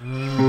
Havuhattu.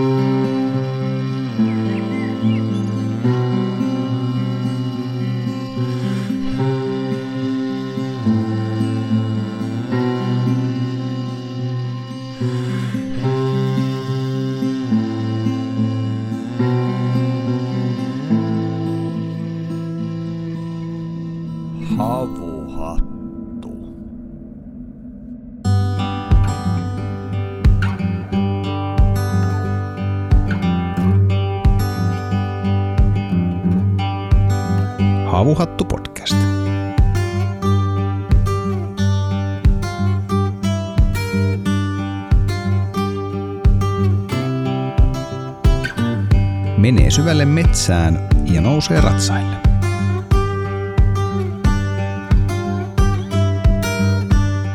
Syvälle metsään ja nousee ratsaille.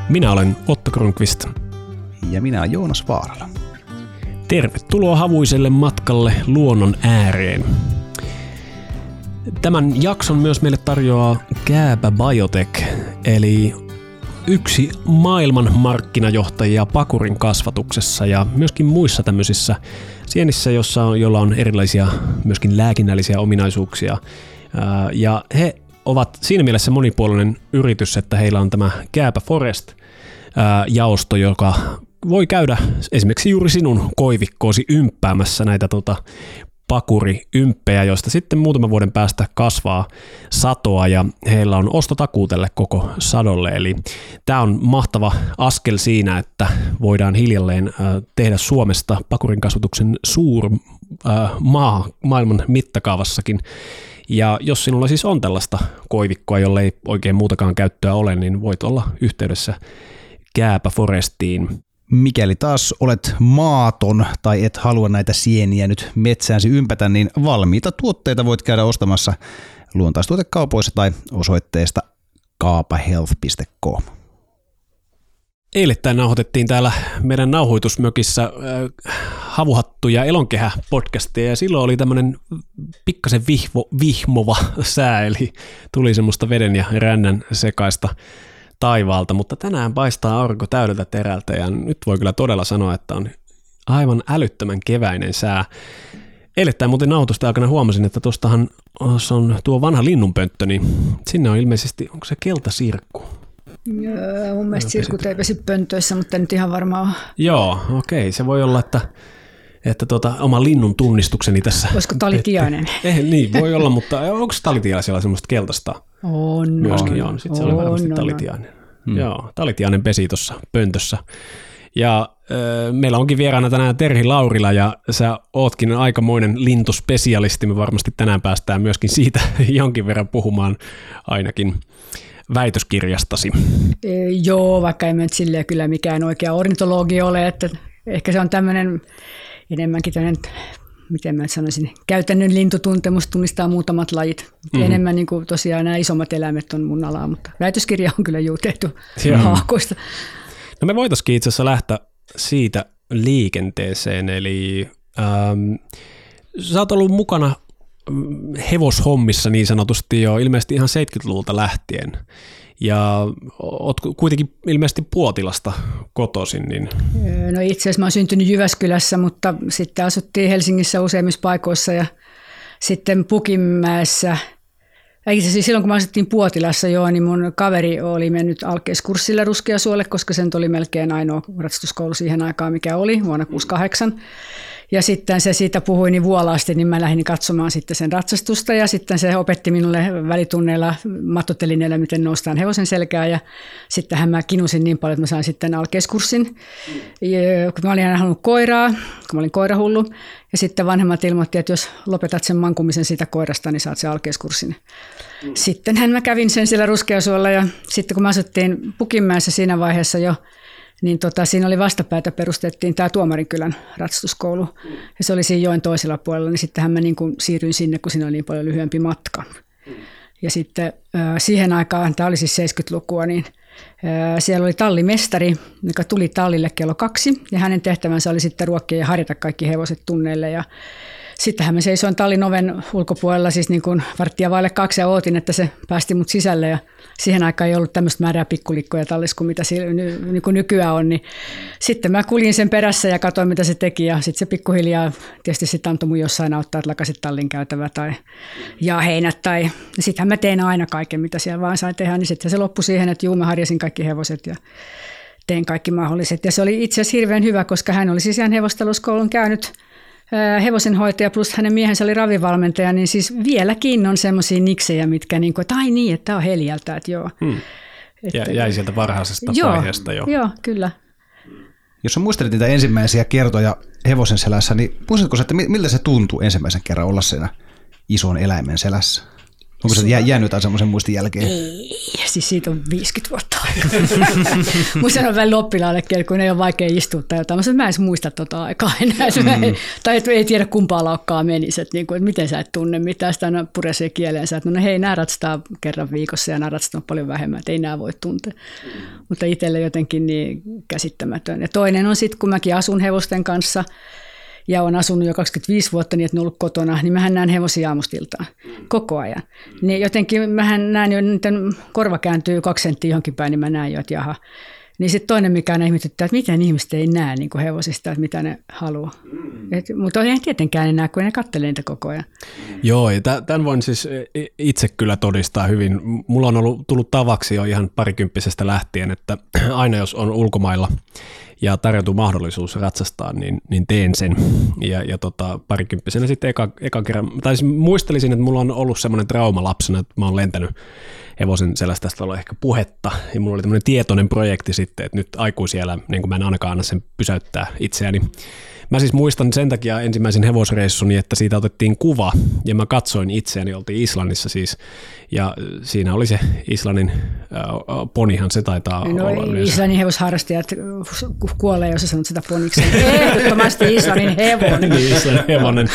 Minä olen Otto Kronqvist. Ja minä olen Joonas Vaarala. Tervetuloa havuiselle matkalle luonnon ääreen. Tämän jakson myös meille tarjoaa Kääpä Biotech, eli yksi maailman markkinajohtajia pakurin kasvatuksessa ja myöskin muissa tämmöisissä sienissä, jossa on, joilla on erilaisia myöskin lääkinnällisiä ominaisuuksia. Ja he ovat siinä mielessä monipuolinen yritys, että heillä on tämä Kääpä Forest ää, jaosto, joka voi käydä esimerkiksi juuri sinun koivikkoosi ymppäämässä näitä tota, pakuriymppejä, joista sitten muutaman vuoden päästä kasvaa satoa ja heillä on ostotakuu tälle koko sadolle. Eli tämä on mahtava askel siinä, että voidaan hiljalleen äh, tehdä Suomesta pakurin kasvatuksen suur äh, maa maailman mittakaavassakin. Ja jos sinulla siis on tällaista koivikkoa, jolle ei oikein muutakaan käyttöä ole, niin voit olla yhteydessä Kääpä Forestiin. Mikäli taas olet maaton tai et halua näitä sieniä nyt metsäänsä ympätä, niin valmiita tuotteita voit käydä ostamassa luontaistuotekaupoissa tai osoitteesta kaapahealth.com. Eilettäin nauhoitettiin täällä meidän nauhoitusmökissä äh, Havuhattu ja Elonkehä podcastia ja silloin oli tämmöinen pikkasen vihvo, vihmova sää, eli tuli semmoista veden ja rännän sekaista taivaalta, mutta tänään paistaa aurinko täydeltä terältä ja nyt voi kyllä todella sanoa, että on aivan älyttömän keväinen sää. Eilettäin muuten nauhoitusta aikana huomasin, että tuostahan on tuo vanha linnunpönttö, niin sinne on ilmeisesti, onko se keltasirkku? Joo, mun mielestä sirkut ei pesi pöntöissä, mutta en nyt ihan varmaan. Joo, okei. Se voi olla, että, että tuota, oma linnun tunnistukseni tässä. Olisiko talitiainen? Eh, niin, voi olla, mutta onko talitiaisella semmoista keltaista? On, Myöskin on. on. Sitten se oli varmasti on, on. talitiainen. Hmm. Joo, talitiainen pesi tuossa pöntössä. Ja äh, meillä onkin vieraana tänään Terhi Laurila ja sä ootkin aikamoinen lintuspesialisti. Me varmasti tänään päästään myöskin siitä jonkin verran puhumaan ainakin väitöskirjastasi. E, joo, vaikka ei nyt silleen kyllä mikään oikea ornitologi ole, että ehkä se on tämmöinen enemmänkin tämmöinen, miten mä sanoisin, käytännön lintutuntemus tunnistaa muutamat lajit. Mm-hmm. Enemmän niin kuin tosiaan nämä isommat eläimet on mun alaa, mutta väitöskirja on kyllä juu tehty Joo. haakoista. No me voitaisiin itse asiassa lähteä siitä liikenteeseen, eli ähm, sä oot ollut mukana hevoshommissa niin sanotusti jo ilmeisesti ihan 70-luvulta lähtien. Ja oot ku- kuitenkin ilmeisesti Puotilasta kotoisin, niin Öö, No itse asiassa mä oon syntynyt Jyväskylässä, mutta sitten asuttiin Helsingissä useimmissa paikoissa ja sitten Pukinmäessä. Itse asiassa silloin kun mä asuttiin Puotilassa joo, niin mun kaveri oli mennyt alkeiskurssille Ruskeasuolle, koska sen oli melkein ainoa ratsastuskoulu siihen aikaan, mikä oli vuonna 68. Ja sitten se siitä puhui niin vuolaasti, niin mä lähdin katsomaan sitten sen ratsastusta ja sitten se opetti minulle välitunneilla mattotelineellä, miten noustaan hevosen selkään ja sittenhän mä kinusin niin paljon, että mä sain sitten alkeiskurssin. Ja kun mä olin aina halunnut koiraa, kun mä olin koirahullu ja sitten vanhemmat ilmoitti, että jos lopetat sen mankumisen siitä koirasta, niin saat sen alkeiskurssin. Sittenhän mä kävin sen siellä Ruskeasuolla ja sitten kun mä asuttiin Pukinmäessä siinä vaiheessa jo, niin tota, siinä oli vastapäätä perustettiin tämä Tuomarinkylän ratsastuskoulu. Ja se oli siinä joen toisella puolella, niin sittenhän mä niin kuin siirryin sinne, kun siinä oli niin paljon lyhyempi matka. Ja sitten äh, siihen aikaan, tämä oli siis 70-lukua, niin äh, siellä oli tallimestari, joka tuli tallille kello kaksi, ja hänen tehtävänsä oli sitten ruokkia ja harjata kaikki hevoset tunneille. Ja sittenhän me seisoin tallin oven ulkopuolella siis niin kuin varttia vaille kaksi ja ootin, että se päästi mut sisälle ja siihen aikaan ei ollut tämmöistä määrää pikkulikkoja tallissa kuin mitä niin kuin nykyään on. Niin sitten mä kuljin sen perässä ja katsoin, mitä se teki ja sitten se pikkuhiljaa tietysti sitten antoi mun jossain auttaa, että lakasit tallin käytävä tai ja heinät tai sittenhän mä tein aina kaiken, mitä siellä vaan sain tehdä, niin sitten se loppui siihen, että juu mä harjasin kaikki hevoset ja tein kaikki mahdolliset. Ja se oli itse asiassa hirveän hyvä, koska hän oli siis ihan hevostalouskoulun käynyt hevosenhoitaja plus hänen miehensä oli ravivalmentaja, niin siis vieläkin on semmoisia niksejä, mitkä niin kuin, että ai niin, että tämä on Heliältä, että joo. Hmm. Että, jäi sieltä varhaisesta joo, vaiheesta jo. Joo, kyllä. Jos sä muistelit niitä ensimmäisiä kertoja hevosen selässä, niin muistatko että miltä se tuntui ensimmäisen kerran olla siinä ison eläimen selässä? Onko se jää, jäänyt jotain semmoisen muistin jälkeen? Ei, siis siitä on 50 vuotta aikaa. Musta on vähän oppilaallekin, kun ei ole vaikea istua tai jotain. Mä, mä en edes muista tota aikaa enää. Mm. tai et ei tiedä kumpaa laukkaa menisi, että, niinku, että miten sä et tunne mitään. Sitä aina puresee kieleensä, että no hei, nämä ratsastaa kerran viikossa ja nämä ratsastaa paljon vähemmän, että ei nämä voi tuntea. Mutta itselle jotenkin niin käsittämätön. Ja toinen on sitten, kun mäkin asun hevosten kanssa – ja on asunut jo 25 vuotta niin, että ne on ollut kotona, niin mähän näen hevosia aamustiltaan koko ajan. Niin jotenkin mähän näen jo, että korva kääntyy kaksi senttiä johonkin päin, niin mä näen jo, että jaha. Niin sitten toinen, mikä aina ihmetyttää, että miten ihmiset ei näe niin kuin hevosista, että mitä ne haluaa. Et, mutta ei tietenkään enää, kun ne katselee niitä koko ajan. Joo, ja tämän voin siis itse kyllä todistaa hyvin. Mulla on ollut tullut tavaksi jo ihan parikymppisestä lähtien, että aina jos on ulkomailla ja tarjoutuu mahdollisuus ratsastaa, niin, niin teen sen. Ja, ja tota, parikymppisenä sitten eka, eka kerran, tai siis muistelisin, että mulla on ollut semmoinen trauma lapsena, että mä oon lentänyt hevosen sellaista, tästä ollut ehkä puhetta, ja mulla oli tämmöinen tietoinen projekti sitten, että nyt aikuisiellä, niin kuin mä en ainakaan anna sen pysäyttää itseäni, Mä siis muistan sen takia ensimmäisen hevosreissuni, että siitä otettiin kuva ja mä katsoin itseäni, oltiin Islannissa siis ja siinä oli se Islannin ponihan se taitaa no, olla. Islannin hevosharrastajat kuolee, jos sä sanot sitä poniksi. Ehdottomasti Islannin hevonen. niin, Islannin hevonen.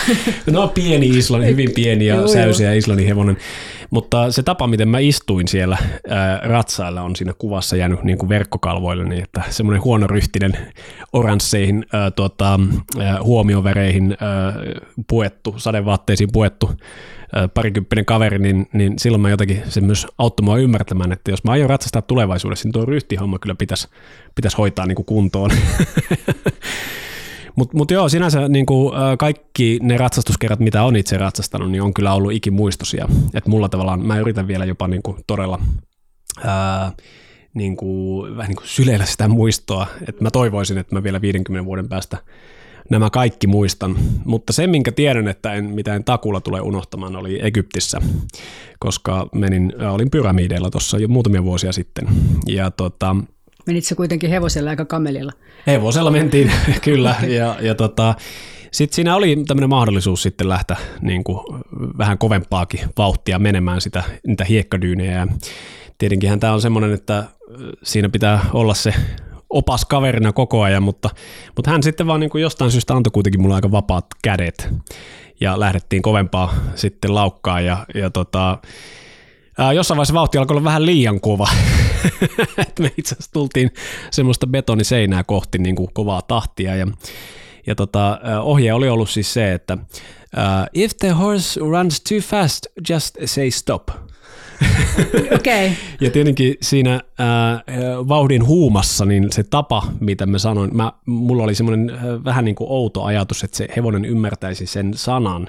No pieni Islannin, hyvin pieni ja säysiä Islannin hevonen. Mutta se tapa, miten mä istuin siellä ää, ratsailla, on siinä kuvassa jäänyt niin kuin verkkokalvoille, niin että semmoinen huonoryhtinen oransseihin ää, ää, huomiovereihin ää, puettu, sadevaatteisiin puettu parikymppinen kaveri, niin, niin silloin mä jotenkin se myös auttoi mua ymmärtämään, että jos mä aion ratsastaa tulevaisuudessa, niin tuo ryhtihomma kyllä pitäisi, pitäisi hoitaa niin kuin kuntoon. Mutta mut joo, sinänsä niin kuin, kaikki ne ratsastuskerrat, mitä on itse ratsastanut, niin on kyllä ollut ikimuistosia. Että mulla tavallaan, mä yritän vielä jopa niin kuin, todella ää, niin kuin, vähän niin kuin syleillä sitä muistoa. Että mä toivoisin, että mä vielä 50 vuoden päästä nämä kaikki muistan. Mutta se, minkä tiedän, että en mitään takulla tule unohtamaan, oli Egyptissä, koska menin, olin pyramideilla tuossa jo muutamia vuosia sitten. Ja tota, Menitkö kuitenkin hevosella aika kamelilla? Hevosella mentiin, kyllä. Ja, ja tota, sitten siinä oli tämmöinen mahdollisuus sitten lähteä niin kuin vähän kovempaakin vauhtia menemään sitä, niitä hiekkadyynejä. Ja tietenkinhän tämä on semmoinen, että siinä pitää olla se opas kaverina koko ajan, mutta, mutta hän sitten vaan niin kuin jostain syystä antoi kuitenkin mulle aika vapaat kädet ja lähdettiin kovempaa sitten laukkaa ja, ja tota, Ää, jossain vaiheessa vauhti alkoi olla vähän liian kova. Et me itse asiassa tultiin semmoista betoniseinää kohti niin kuin kovaa tahtia. Ja, ja tota, ohje oli ollut siis se, että uh, if the horse runs too fast, just say stop. Okay. ja tietenkin siinä ää, vauhdin huumassa, niin se tapa, mitä mä sanoin, mä, mulla oli semmoinen vähän niin kuin outo ajatus, että se hevonen ymmärtäisi sen sanan,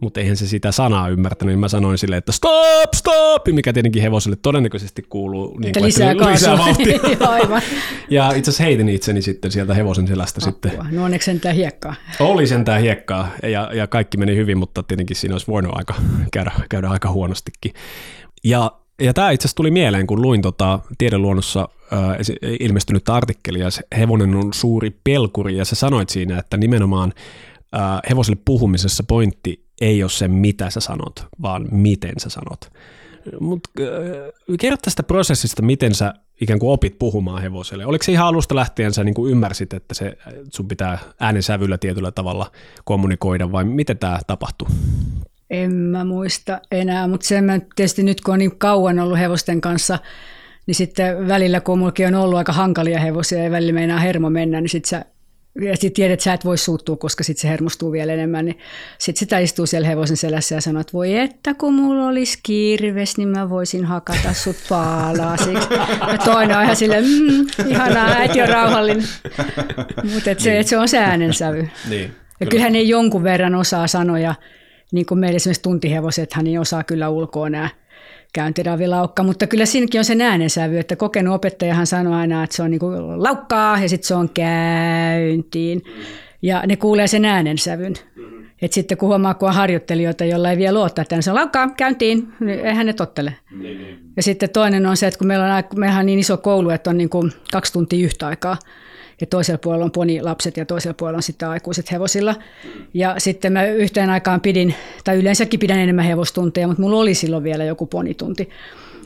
mutta eihän se sitä sanaa ymmärtänyt, niin mä sanoin silleen, että stop, stop, mikä tietenkin hevoselle todennäköisesti kuuluu. Niin kuin, lisää, että lisää vauhtia. Aivan. ja itse asiassa heitin itseni sitten sieltä hevosen selästä Apua. sitten. No onneksi sentään hiekkaa. Oli sentään hiekkaa ja, ja kaikki meni hyvin, mutta tietenkin siinä olisi voinut aika, käydä, käydä aika huonostikin. Ja ja tämä itse asiassa tuli mieleen, kun luin tota tiedeluonnossa äh, ilmestynyttä artikkelia, se hevonen on suuri pelkuri, ja sä sanoit siinä, että nimenomaan äh, hevoselle puhumisessa pointti ei ole se, mitä sä sanot, vaan miten sä sanot. Mutta kerro tästä prosessista, miten sä ikään kuin opit puhumaan hevoselle. Oliko se ihan alusta lähtien sä niin kuin ymmärsit, että se, sun pitää äänensävyllä tietyllä tavalla kommunikoida, vai miten tämä tapahtuu? En mä muista enää, mutta sen mä tietysti nyt kun on niin kauan ollut hevosten kanssa, niin sitten välillä kun mullakin on ollut aika hankalia hevosia ja välillä meinaa hermo mennä, niin sitten sä ja sitten tiedät, että sä et voi suuttua, koska sitten se hermostuu vielä enemmän, niin sitten sitä istuu siellä hevosen selässä ja sanoo, että voi että kun mulla olisi kirves, niin mä voisin hakata sut paalaasiksi. Ja toinen on ihan silleen, mm, ihanaa, äiti on rauhallinen. Mutta et se, niin. se on se äänensävy. Niin, ja kyllähän ne jonkun verran osaa sanoja, niin kuin meillä esimerkiksi tuntihevosethan niin osaa kyllä ulkoa nämä käyntiravilaukka, mutta kyllä siinäkin on se äänensävy, että kokenut opettajahan sanoo aina, että se on niin kuin laukkaa ja sitten se on käyntiin. Ja ne kuulee sen äänensävyn. Et sitten kun huomaa, kun on harjoittelijoita, joilla ei vielä luottaa, että se on laukkaa, käyntiin, niin eihän ne tottele. Ja sitten toinen on se, että kun meillä on, meillä on niin iso koulu, että on niin kuin kaksi tuntia yhtä aikaa, ja toisella puolella on ponilapset ja toisella puolella on sitten aikuiset hevosilla. Ja sitten mä yhteen aikaan pidin, tai yleensäkin pidän enemmän hevostunteja, mutta mulla oli silloin vielä joku ponitunti.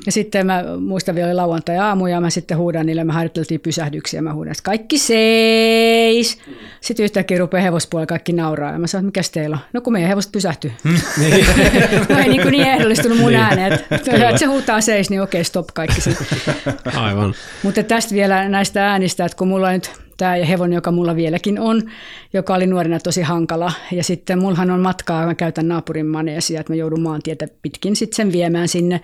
Ja sitten mä muistan vielä lauantai-aamu ja mä sitten huudan niille, me harjoiteltiin pysähdyksiä, mä huudan, että kaikki seis. Sitten yhtäkkiä rupeaa hevospuolella kaikki nauraa ja mä sanoin, mikä teillä on? No kun meidän hevoset pysähtyy. Niin. no ei niin, kuin niin ehdollistunut mun äänet. Että se huutaa seis, niin okei, stop kaikki sitten. Aivan. Mutta tästä vielä näistä äänistä, että kun mulla on nyt tämä hevonen, joka mulla vieläkin on, joka oli nuorena tosi hankala. Ja sitten mullahan on matkaa, mä käytän naapurin maneesia, että mä joudun maantietä pitkin sitten sen viemään sinne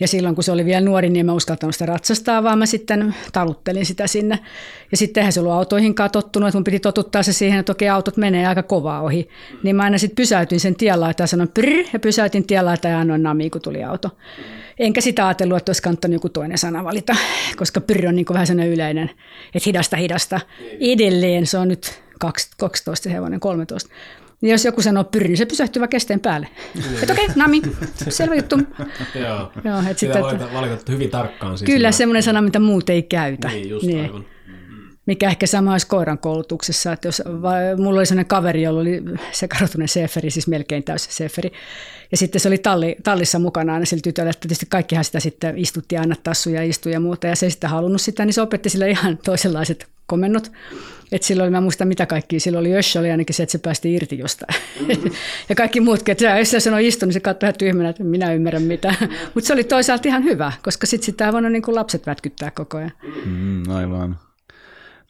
ja silloin kun se oli vielä nuori, niin en mä uskaltanut sitä ratsastaa, vaan mä sitten taluttelin sitä sinne. Ja sitten eihän se ollut autoihinkaan tottunut, että mun piti totuttaa se siihen, että okei autot menee aika kovaa ohi. Niin mä aina sitten pysäytin sen tiellä ja sanoin prr, ja pysäytin tiellä ja annoin namiin, kun tuli auto. Enkä sitä ajatellut, että olisi kannattanut joku toinen sana valita, koska pyr on niin vähän sellainen yleinen, että hidasta, hidasta. Edelleen se on nyt 12 hevonen, 13. Niin jos joku sanoo pyri, niin se pysähtyy vaan kesteen päälle. Niin. Että okei, okay, nami, selvä juttu. Joo, Joo et sitä valita, valita hyvin tarkkaan. Siis kyllä, semmoinen sana, mitä muut ei käytä. Niin, just niin. aivan mikä ehkä sama olisi koiran koulutuksessa. Että jos, mulla oli sellainen kaveri, jolla oli sekarotunen seferi, siis melkein täysi seferi. Ja sitten se oli talli, tallissa mukana aina sillä tytöllä, että tietysti kaikkihan sitä sitten istutti aina tassuja ja istuja ja muuta. Ja se ei sitten halunnut sitä, niin se opetti sille ihan toisenlaiset komennot. Että silloin, mä muistan mitä kaikki, silloin oli Össä oli ainakin se, että se päästi irti jostain. Mm-hmm. ja kaikki muutkin, että jos se sanoi istu, niin se katsoi ihan tyhmänä, että minä ymmärrän mitä. Mutta se oli toisaalta ihan hyvä, koska sitten sitä voinut niin kuin lapset vätkyttää koko ajan. Mm, aivan.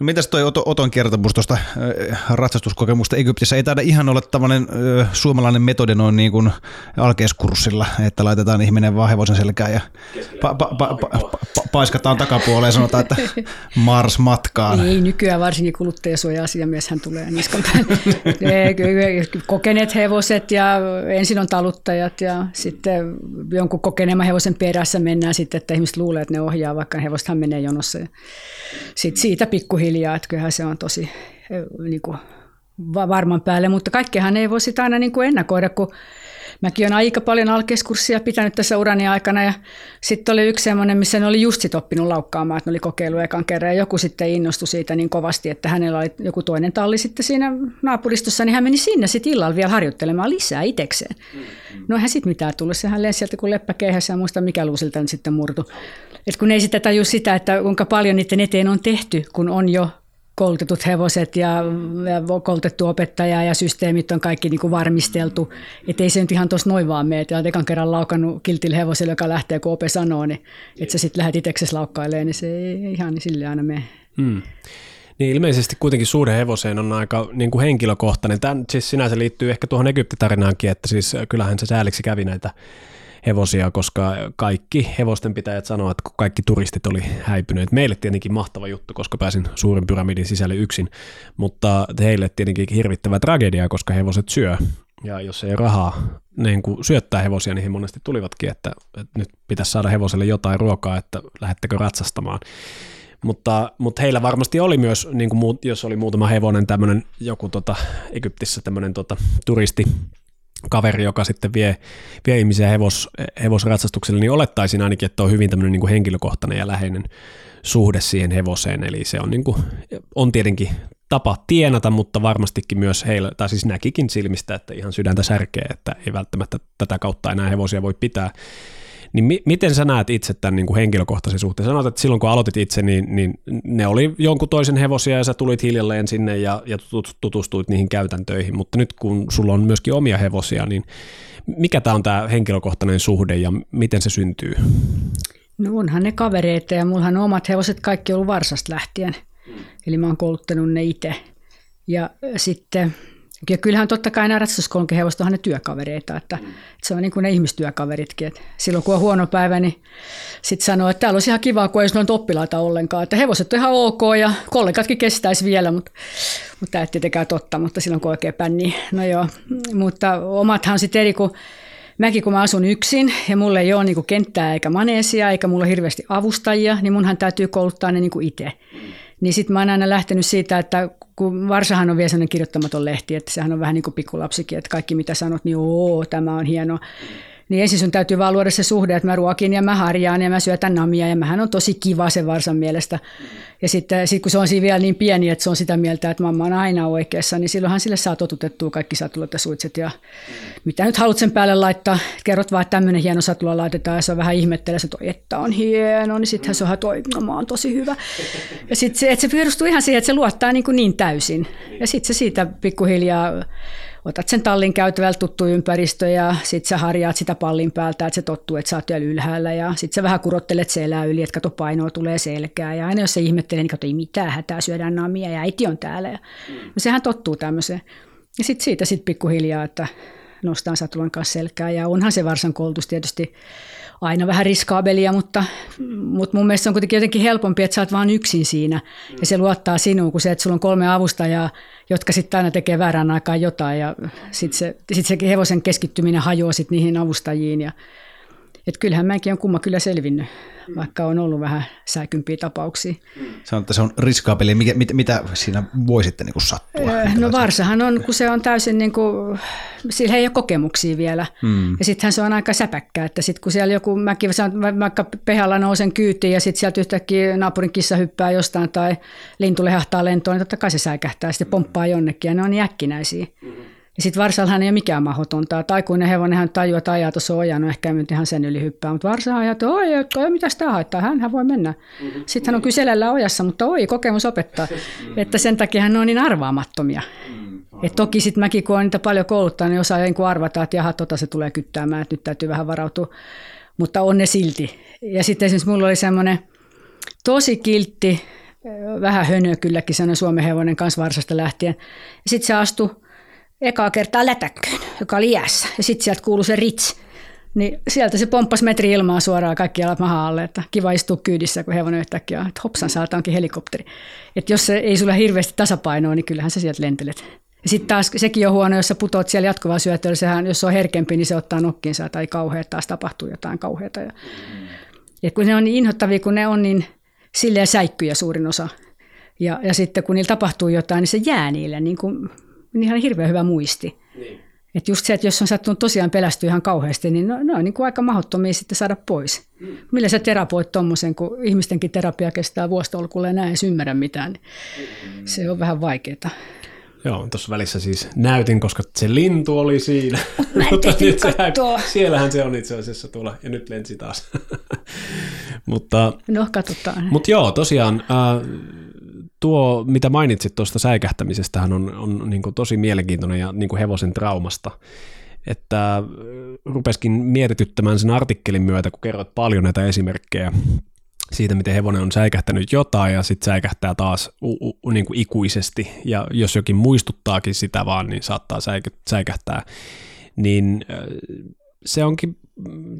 No mitäs toi Oton kertomus tuosta äh, ratsastuskokemusta Egyptissä? Ei taida ihan olla tämmöinen äh, suomalainen metodi noin niin kuin alkeiskurssilla, että laitetaan ihminen vaan hevosen selkään ja pa- pa- pa- pa- pa- paiskataan takapuoleen ja sanotaan, että Mars matkaan. Ei, nykyään varsinkin kuluttajasuoja-asiamies hän tulee niskan Kokeneet hevoset ja ensin on taluttajat ja sitten jonkun kokeneemman hevosen perässä mennään sitten, että ihmiset luulee, että ne ohjaa, vaikka hevostahan menee jonossa. Sitten siitä pikkuhiljaa pikkuhiljaa, että kyllähän se on tosi niin kuin, varman päälle, mutta kaikkehan ei voi sitä aina niin kuin ennakoida, kun mäkin olen aika paljon alkeiskurssia pitänyt tässä urani aikana ja sitten oli yksi semmoinen, missä ne oli just sit oppinut laukkaamaan, että ne oli kokeillut ekan kerran ja joku sitten innostui siitä niin kovasti, että hänellä oli joku toinen talli sitten siinä naapuristossa, niin hän meni sinne sitten illalla vielä harjoittelemaan lisää itekseen. No eihän sitten mitään tullut, sehän lensi sieltä kuin leppäkeihässä ja muista mikä luusilta sitten murtu. Et kun ei sitä taju sitä, että kuinka paljon niiden eteen on tehty, kun on jo koulutetut hevoset ja, ja koulutettu opettaja ja systeemit on kaikki niin kuin varmisteltu. Että ei se nyt ihan tuossa noin vaan mene, että ekan kerran laukannut kiltille hevoselle, joka lähtee, kun ope sanoo, niin että sä sitten lähdet itseksesi laukkailemaan, niin se ei ihan niin sille aina mene. Hmm. Niin ilmeisesti kuitenkin suhde hevoseen on aika niin kuin henkilökohtainen. Tämä siis sinänsä liittyy ehkä tuohon Egyptitarinaankin, että siis kyllähän se sääliksi kävi näitä hevosia, koska kaikki hevosten pitäjät sanoivat, että kaikki turistit oli häipyneet. Meille tietenkin mahtava juttu, koska pääsin suurin pyramidin sisälle yksin, mutta heille tietenkin hirvittävä tragedia, koska hevoset syö. Ja jos ei rahaa niin kuin syöttää hevosia, niin he monesti tulivatkin, että, että nyt pitäisi saada hevoselle jotain ruokaa, että lähettekö ratsastamaan. Mutta, mutta heillä varmasti oli myös, niin kuin muut, jos oli muutama hevonen, tämmöinen joku tota, Egyptissä tämmöinen tota, turisti, kaveri, joka sitten vie, vie ihmisiä hevos, hevosratsastukselle, niin olettaisin ainakin, että on hyvin tämmöinen niin kuin henkilökohtainen ja läheinen suhde siihen hevoseen. Eli se on, niin kuin, on tietenkin tapa tienata, mutta varmastikin myös heillä, tai siis näkikin silmistä, että ihan sydäntä särkee, että ei välttämättä tätä kautta enää hevosia voi pitää. Niin mi- miten sä näet itse tämän niin kuin henkilökohtaisen suhteen? Sanoit, että silloin kun aloitit itse, niin, niin ne oli jonkun toisen hevosia ja sä tulit hiljalleen sinne ja, ja tutustuit niihin käytäntöihin, mutta nyt kun sulla on myöskin omia hevosia, niin mikä tämä on tämä henkilökohtainen suhde ja miten se syntyy? No onhan ne kavereita ja mullahan omat hevoset kaikki ollut Varsasta lähtien. Eli mä oon kouluttanut ne itse. Ja sitten ja kyllähän totta kai nämä ratsastuskulkehevoset onhan ne työkavereita, että, että se on niin kuin ne ihmistyökaveritkin. Että silloin kun on huono päivä, niin sitten sanoo, että täällä olisi ihan kiva, kun ei olisi noita oppilaita ollenkaan. Että hevoset on ihan ok ja kollegatkin kestäisi vielä, mutta, mutta tämä ei tietenkään totta, mutta silloin kun oikein pänni. No joo, mutta omathan sitten eri kuin Mäkin kun mä asun yksin ja mulle ei ole niin kenttää eikä maneesia eikä mulla hirveästi avustajia, niin munhan täytyy kouluttaa ne niin itse. Niin sitten mä oon aina lähtenyt siitä, että kun Varsahan on vielä sellainen kirjoittamaton lehti, että sehän on vähän niin kuin pikkulapsikin, että kaikki mitä sanot, niin oo, tämä on hieno. Niin ensin sun täytyy vaan luoda se suhde, että mä ruokin ja mä harjaan ja mä syötän namia ja mähän on tosi kiva sen varsan mielestä. Ja sitten sit kun se on siinä vielä niin pieni, että se on sitä mieltä, että mamma on aina oikeassa, niin silloinhan sille saa totutettua kaikki satulat ja suitset ja mitä nyt haluat sen päälle laittaa. Kerrot vaan, että tämmöinen hieno satula laitetaan ja se on vähän ihmettelee, että toi, että on hieno, niin sittenhän se on toi, no mä oon tosi hyvä. Ja sitten se, se perustuu ihan siihen, että se luottaa niin, kuin niin täysin. Ja sitten se siitä pikkuhiljaa otat sen tallin käytävällä tuttu ympäristö ja sitten sä harjaat sitä pallin päältä, että se tottuu, että sä oot vielä ylhäällä. Ja sitten sä vähän kurottelet selää yli, että kato painoa tulee selkää. Ja aina jos se ihmettelee, niin kato ei mitään hätää, syödään namia ja äiti on täällä. Ja no sehän tottuu tämmöiseen. Ja sitten siitä sitten pikkuhiljaa, että nostaa satulan kanssa selkää. Ja onhan se varsan koulutus tietysti aina vähän riskaabelia, mutta, mutta mun mielestä se on kuitenkin jotenkin helpompi, että sä oot vaan yksin siinä. Ja se luottaa sinuun, kuin se, että sulla on kolme avustajaa, jotka sitten aina tekee väärään aikaan jotain. Ja sitten se, sit se hevosen keskittyminen hajoaa sitten niihin avustajiin ja että kyllähän mäkin on kumma kyllä selvinnyt, vaikka on ollut vähän säikympiä tapauksia. Se on, että se on riskaapeli. Mitä, mitä, mitä siinä voi sitten niin sattua? Öö, no Varsahan on, kun se on täysin, niin kuin, sillä ei ole kokemuksia vielä. Hmm. Ja sittenhän se on aika säpäkkää, että sitten kun siellä joku mäkin, vaikka pehalla nousen kyytiin ja sitten sieltä yhtäkkiä naapurin kissa hyppää jostain tai lintu lehahtaa lentoon, niin totta kai se säikähtää ja sitten pomppaa jonnekin ja ne on niin äkkinäisiä. Ja sitten Varsallahan ei ole mikään mahdotonta. Taikuinen hevonenhan tajuaa, että ajaa tuossa ojan, no ehkä nyt ihan sen yli hyppää. Mutta Varsa ajaa, että oi, oi mitä sitä haittaa, hän voi mennä. Mm-hmm. Sitten hän on kyselellä ojassa, mutta oi, kokemus opettaa. Mm-hmm. Että sen takia hän on niin arvaamattomia. Mm-hmm. Et toki sitten mäkin, kun on niitä paljon kouluttaa, niin osaa niin arvata, että jaha, tota se tulee kyttäämään, että nyt täytyy vähän varautua. Mutta on ne silti. Ja sitten esimerkiksi mulla oli semmoinen tosi kiltti, vähän hönö kylläkin, sellainen Suomen hevonen kanssa Varsasta lähtien. Ja sitten se astui ekaa kertaa lätäkköön, joka oli jäässä. Ja sitten sieltä kuului se rits. Niin sieltä se pomppasi metri ilmaa suoraan kaikki jalat maha alle, että kiva istua kyydissä, kun hevonen yhtäkkiä että hopsan saata onkin helikopteri. Että jos se ei sulle hirveästi tasapainoa, niin kyllähän sä sieltä lentelet. Ja sitten taas sekin on huono, jos sä putoat siellä jatkuvaa syötöllä, sehän, jos se on herkempi, niin se ottaa nokkinsa tai kauheat, taas tapahtuu jotain kauheata. Ja, ja kun ne on niin inhottavia, kun ne on niin silleen säikkyjä suurin osa. Ja, ja sitten kun niillä tapahtuu jotain, niin se jää niille niin kuin niin ihan hirveän hyvä muisti. Niin. Että just se, että jos on sattunut tosiaan pelästyä ihan kauheasti, niin ne, ne on niin kuin aika mahdottomia sitten saada pois. Mm. Millä sä terapoit tuommoisen, kun ihmistenkin terapia kestää vuostolkulle ja näin ei ymmärrä mitään, niin mm. se on vähän vaikeaa. Joo, tuossa välissä siis näytin, koska se lintu oli siinä. Mutta nyt se, siellähän se on itse asiassa tuolla, ja nyt lensi taas. mutta, no, katsotaan. Mutta joo, tosiaan äh, tuo, mitä mainitsit tuosta säikähtämisestä, on, on niin kuin tosi mielenkiintoinen ja niin kuin hevosen traumasta. Että äh, rupeskin mietityttämään sen artikkelin myötä, kun kerroit paljon näitä esimerkkejä siitä, miten hevonen on säikähtänyt jotain ja sitten säikähtää taas u- u- niin kuin ikuisesti. Ja jos jokin muistuttaakin sitä vaan, niin saattaa säikä- säikähtää. Niin äh, se onkin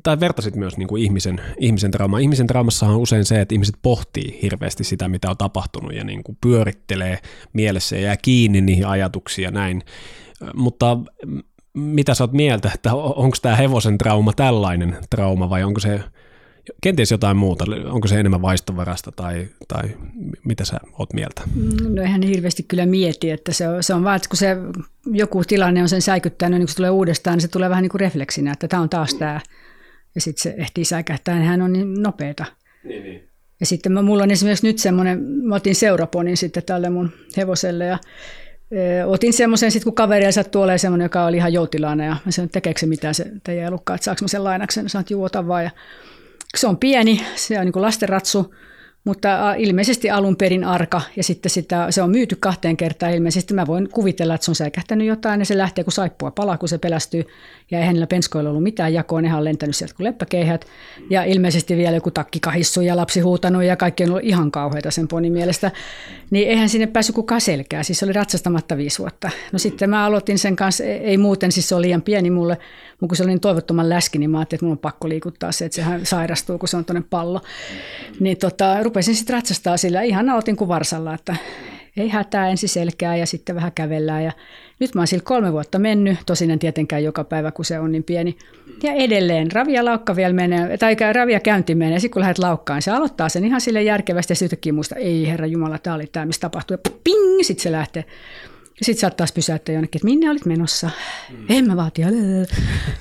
tai vertasit myös niin kuin ihmisen, ihmisen traumaa. Ihmisen traumassahan on usein se, että ihmiset pohtii hirveästi sitä, mitä on tapahtunut ja niin kuin pyörittelee mielessä ja jää kiinni niihin ajatuksiin ja näin. Mutta mitä sä oot mieltä, että onko tämä hevosen trauma tällainen trauma vai onko se kenties jotain muuta? Onko se enemmän vaistovarasta tai, tai mitä sä oot mieltä? No eihän hirveästi kyllä mieti, että se on, se on vaan, että kun se joku tilanne on sen säikyttänyt, niin kun se tulee uudestaan, niin se tulee vähän niin kuin refleksinä, että tämä on taas tämä. Ja sitten se ehtii säikähtää, niin hän on niin nopeeta. Niin, niin. Ja sitten mä, mulla on esimerkiksi nyt semmoinen, mä otin seuraponin sitten tälle mun hevoselle ja e, Otin semmoisen, sit kun kaveria sattuu olemaan semmoinen, joka oli ihan joutilainen ja mä sanoin, tekeekö se mitään se teidän elukka, että saanko mä sen lainaksen, sanoin, että juu, ota vaan. Ja se on pieni, se on niin kuin lastenratsu, mutta ilmeisesti alun perin arka ja sitten sitä, se on myyty kahteen kertaan ilmeisesti. Mä voin kuvitella, että se on säikähtänyt jotain ja se lähtee kun saippua palaa, kun se pelästyy. Ja eihän niillä penskoilla ollut mitään jakoa, nehän on lentänyt sieltä kuin leppäkeihät. Ja ilmeisesti vielä joku takki kahissu ja lapsi huutanut ja kaikki on ollut ihan kauheita sen ponin mielestä. Niin eihän sinne päässyt kukaan selkää, siis se oli ratsastamatta viisi vuotta. No sitten mä aloitin sen kanssa, ei muuten, siis se oli liian pieni mulle, mutta kun se oli niin toivottoman läski, niin mä ajattelin, että mun on pakko liikuttaa se, että sehän sairastuu, kun se on tuonne pallo. Niin tota, rupesin sitten ratsastaa sillä ihan aloitin kuin varsalla, että ei hätää ensi selkää ja sitten vähän kävellään. Ja nyt mä oon sillä kolme vuotta mennyt, tosin en tietenkään joka päivä, kun se on niin pieni. Ja edelleen ravia laukka vielä menee, tai ravia käynti menee, sitten kun lähdet laukkaan, se aloittaa sen ihan sille järkevästi ja sitten muista, ei herra Jumala, tämä oli tämä, missä tapahtui. Ja ping, sitten se lähtee. Sitten saat taas pysäyttää jonnekin, että minne olit menossa? Mm. En mä vaati. Ja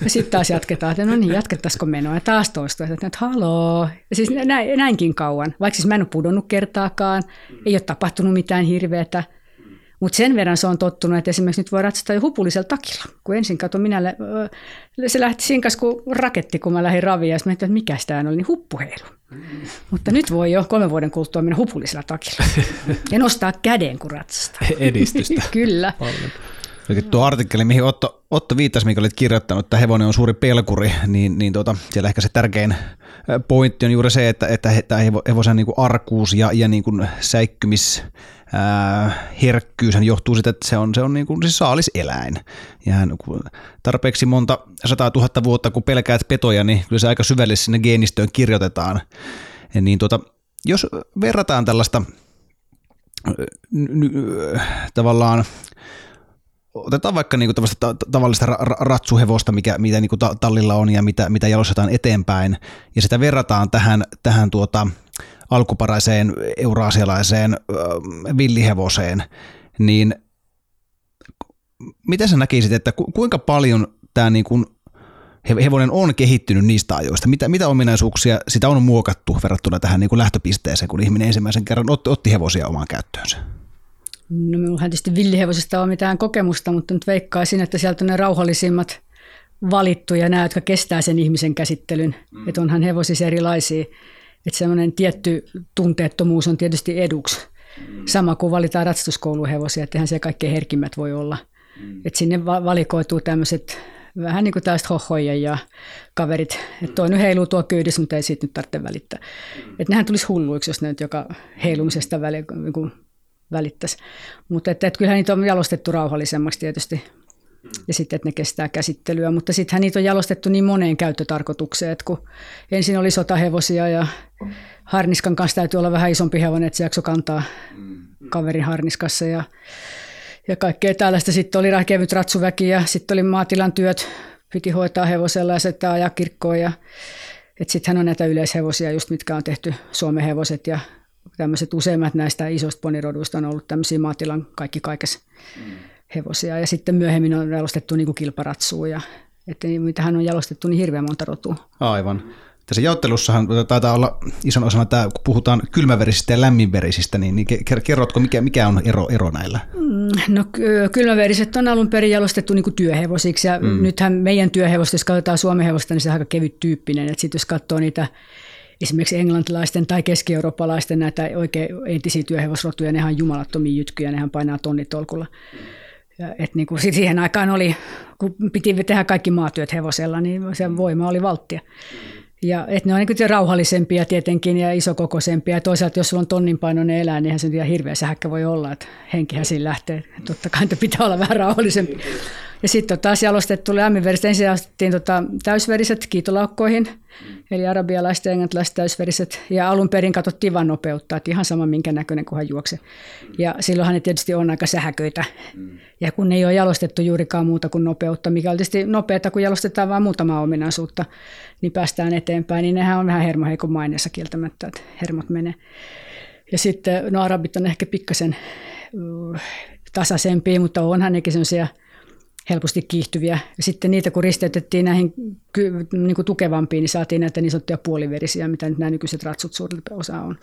sitten taas jatketaan, että no niin, jatkettaisiko menoa. Ja taas toistuu, että, että haloo. Ja siis näin, näinkin kauan. Vaikka siis mä en ole pudonnut kertaakaan, ei ole tapahtunut mitään hirveätä. Mutta sen verran se on tottunut, että esimerkiksi nyt voi ratsastaa jo hupullisella takilla. Kun ensin katsoin, minä, se lähti sinkas kuin raketti, kun mä lähdin raviin ja sitten että mikä tämä oli, niin huppuheilu. Mutta nyt voi jo kolmen vuoden kuluttua mennä hupullisella takilla ja nostaa käden, kun ratsastaa. Edistystä. Kyllä. Paljon. Tuo artikkeli, mihin Otto, Otto viittasi, mikä olit kirjoittanut, että hevonen on suuri pelkuri, niin, niin tuota, siellä ehkä se tärkein pointti on juuri se, että, että hevosen niin kuin arkuus ja, ja niin kuin säikkymis herkkyys johtuu siitä, että se on, se on niin kuin siis saaliseläin. Ja tarpeeksi monta sata tuhatta vuotta, kun pelkäät petoja, niin kyllä se aika syvällisesti sinne geenistöön kirjoitetaan. Ja niin tuota, jos verrataan tällaista tavallaan otetaan vaikka niinku ta- tavallista ra- ratsuhevosta, mikä, mitä niinku ta- tallilla on ja mitä, mitä jalostetaan eteenpäin, ja sitä verrataan tähän, tähän tuota, alkuperäiseen euraasialaiseen villihevoseen, niin miten sä näkisit, että kuinka paljon tämä niin kuin hevonen on kehittynyt niistä ajoista? Mitä, mitä ominaisuuksia sitä on muokattu verrattuna tähän niin kuin lähtöpisteeseen, kun ihminen ensimmäisen kerran otti, otti hevosia omaan käyttöönsä? No minullahan tietysti villihevosista on mitään kokemusta, mutta nyt veikkaisin, että sieltä on ne rauhallisimmat valittu ja nämä, jotka kestää sen ihmisen käsittelyn. Mm. Että onhan hevosissa erilaisia. Että semmoinen tietty tunteettomuus on tietysti eduksi. Sama kuin valitaan ratsastuskouluhevosia, että eihän se kaikkein herkimmät voi olla. Mm. Että sinne valikoituu tämmöiset vähän niin kuin tällaiset hohoja ja kaverit, että toinen heiluu tuo kyydissä, mutta ei siitä nyt tarvitse välittää. Että nehän tulisi hulluiksi, jos ne nyt joka heilumisesta väli, niin välittäisi. Mutta että, että kyllähän niitä on jalostettu rauhallisemmaksi tietysti ja sitten, että ne kestää käsittelyä. Mutta sittenhän niitä on jalostettu niin moneen käyttötarkoitukseen, että kun ensin oli sotahevosia ja harniskan kanssa täytyy olla vähän isompi hevonen, että se jakso kantaa kaverin harniskassa ja, ja kaikkea tällaista. Sitten oli kevyt ratsuväki ja sitten oli maatilan työt, piti hoitaa hevosella ja se ajaa kirkkoon ja Sittenhän on näitä yleishevosia, just mitkä on tehty Suomen hevoset ja tämmöiset useimmat näistä isoista poniroduista on ollut tämmöisiä maatilan kaikki kaikessa. Hevosia. Ja sitten myöhemmin on jalostettu niin kilparatsuun ja että mitähän on jalostettu niin hirveän monta rotua. Aivan. Tässä jaottelussahan taitaa olla ison osana tämä, kun puhutaan kylmäverisistä ja lämminverisistä, niin, niin kerrotko, mikä, mikä on ero, ero näillä? Mm, no kylmäveriset on alun perin jalostettu niin työhevosiksi ja mm. nythän meidän työhevosta, jos katsotaan Suomen hevosta, niin se on aika kevyt tyyppinen. Että sitten jos katsoo niitä esimerkiksi englantilaisten tai keski-eurooppalaisten näitä oikein entisiä työhevosrotuja, nehän on jumalattomia jytkyjä, nehän painaa tonnitolkulla. Ja et niin kuin siihen aikaan oli, kun piti tehdä kaikki maatyöt hevosella, niin se voima oli valttia. Ja et ne on niin rauhallisempia tietenkin ja isokokoisempia. Ja toisaalta jos sulla on tonnin painoinen eläin, niin se nyt ihan hirveä sähkö voi olla, että henkihän siinä lähtee. Totta kai pitää olla vähän rauhallisempi. Ja sitten on taas jalostettu lämminveriset. Ensin jalostettiin tota, täysveriset kiitolaukkoihin, eli arabialaiset ja englantilaiset täysveriset. Ja alun perin katsottiin vain nopeutta, että ihan sama minkä näköinen, kunhan juokse. Ja silloinhan ne tietysti on aika sähköitä. Ja kun ne ei ole jalostettu juurikaan muuta kuin nopeutta, mikä on tietysti nopeata, kun jalostetaan vain muutama ominaisuutta, niin päästään eteenpäin. Niin nehän on vähän hermoheikon maineessa kieltämättä, että hermot menee. Ja sitten, no arabit on ehkä pikkasen uh, tasaisempia, mutta onhan nekin sellaisia – helposti kiihtyviä. Sitten niitä, kun risteytettiin näihin niin kuin tukevampiin, niin saatiin näitä niin sanottuja puoliverisiä, mitä nyt nämä nykyiset ratsut suurin osa on.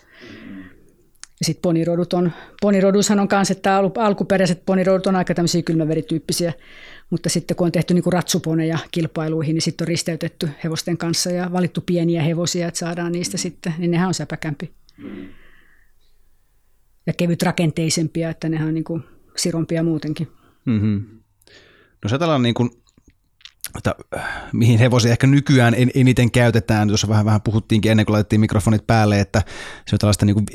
Sitten ponirodut on, ponirodushan on kanssa, että alkuperäiset ponirodut on aika tämmöisiä kylmäverityyppisiä, mutta sitten kun on tehty niin kuin ratsuponeja kilpailuihin, niin sitten on risteytetty hevosten kanssa ja valittu pieniä hevosia, että saadaan niistä sitten, niin nehän on säpäkämpi. ja kevyt rakenteisempia, että ne on niin kuin sirompia muutenkin. Mm-hmm. No se tällainen niin kuin, että, äh, mihin hevosia ehkä nykyään en, eniten käytetään, tuossa vähän, vähän puhuttiinkin ennen kuin laitettiin mikrofonit päälle, että se on tällaista niin kuin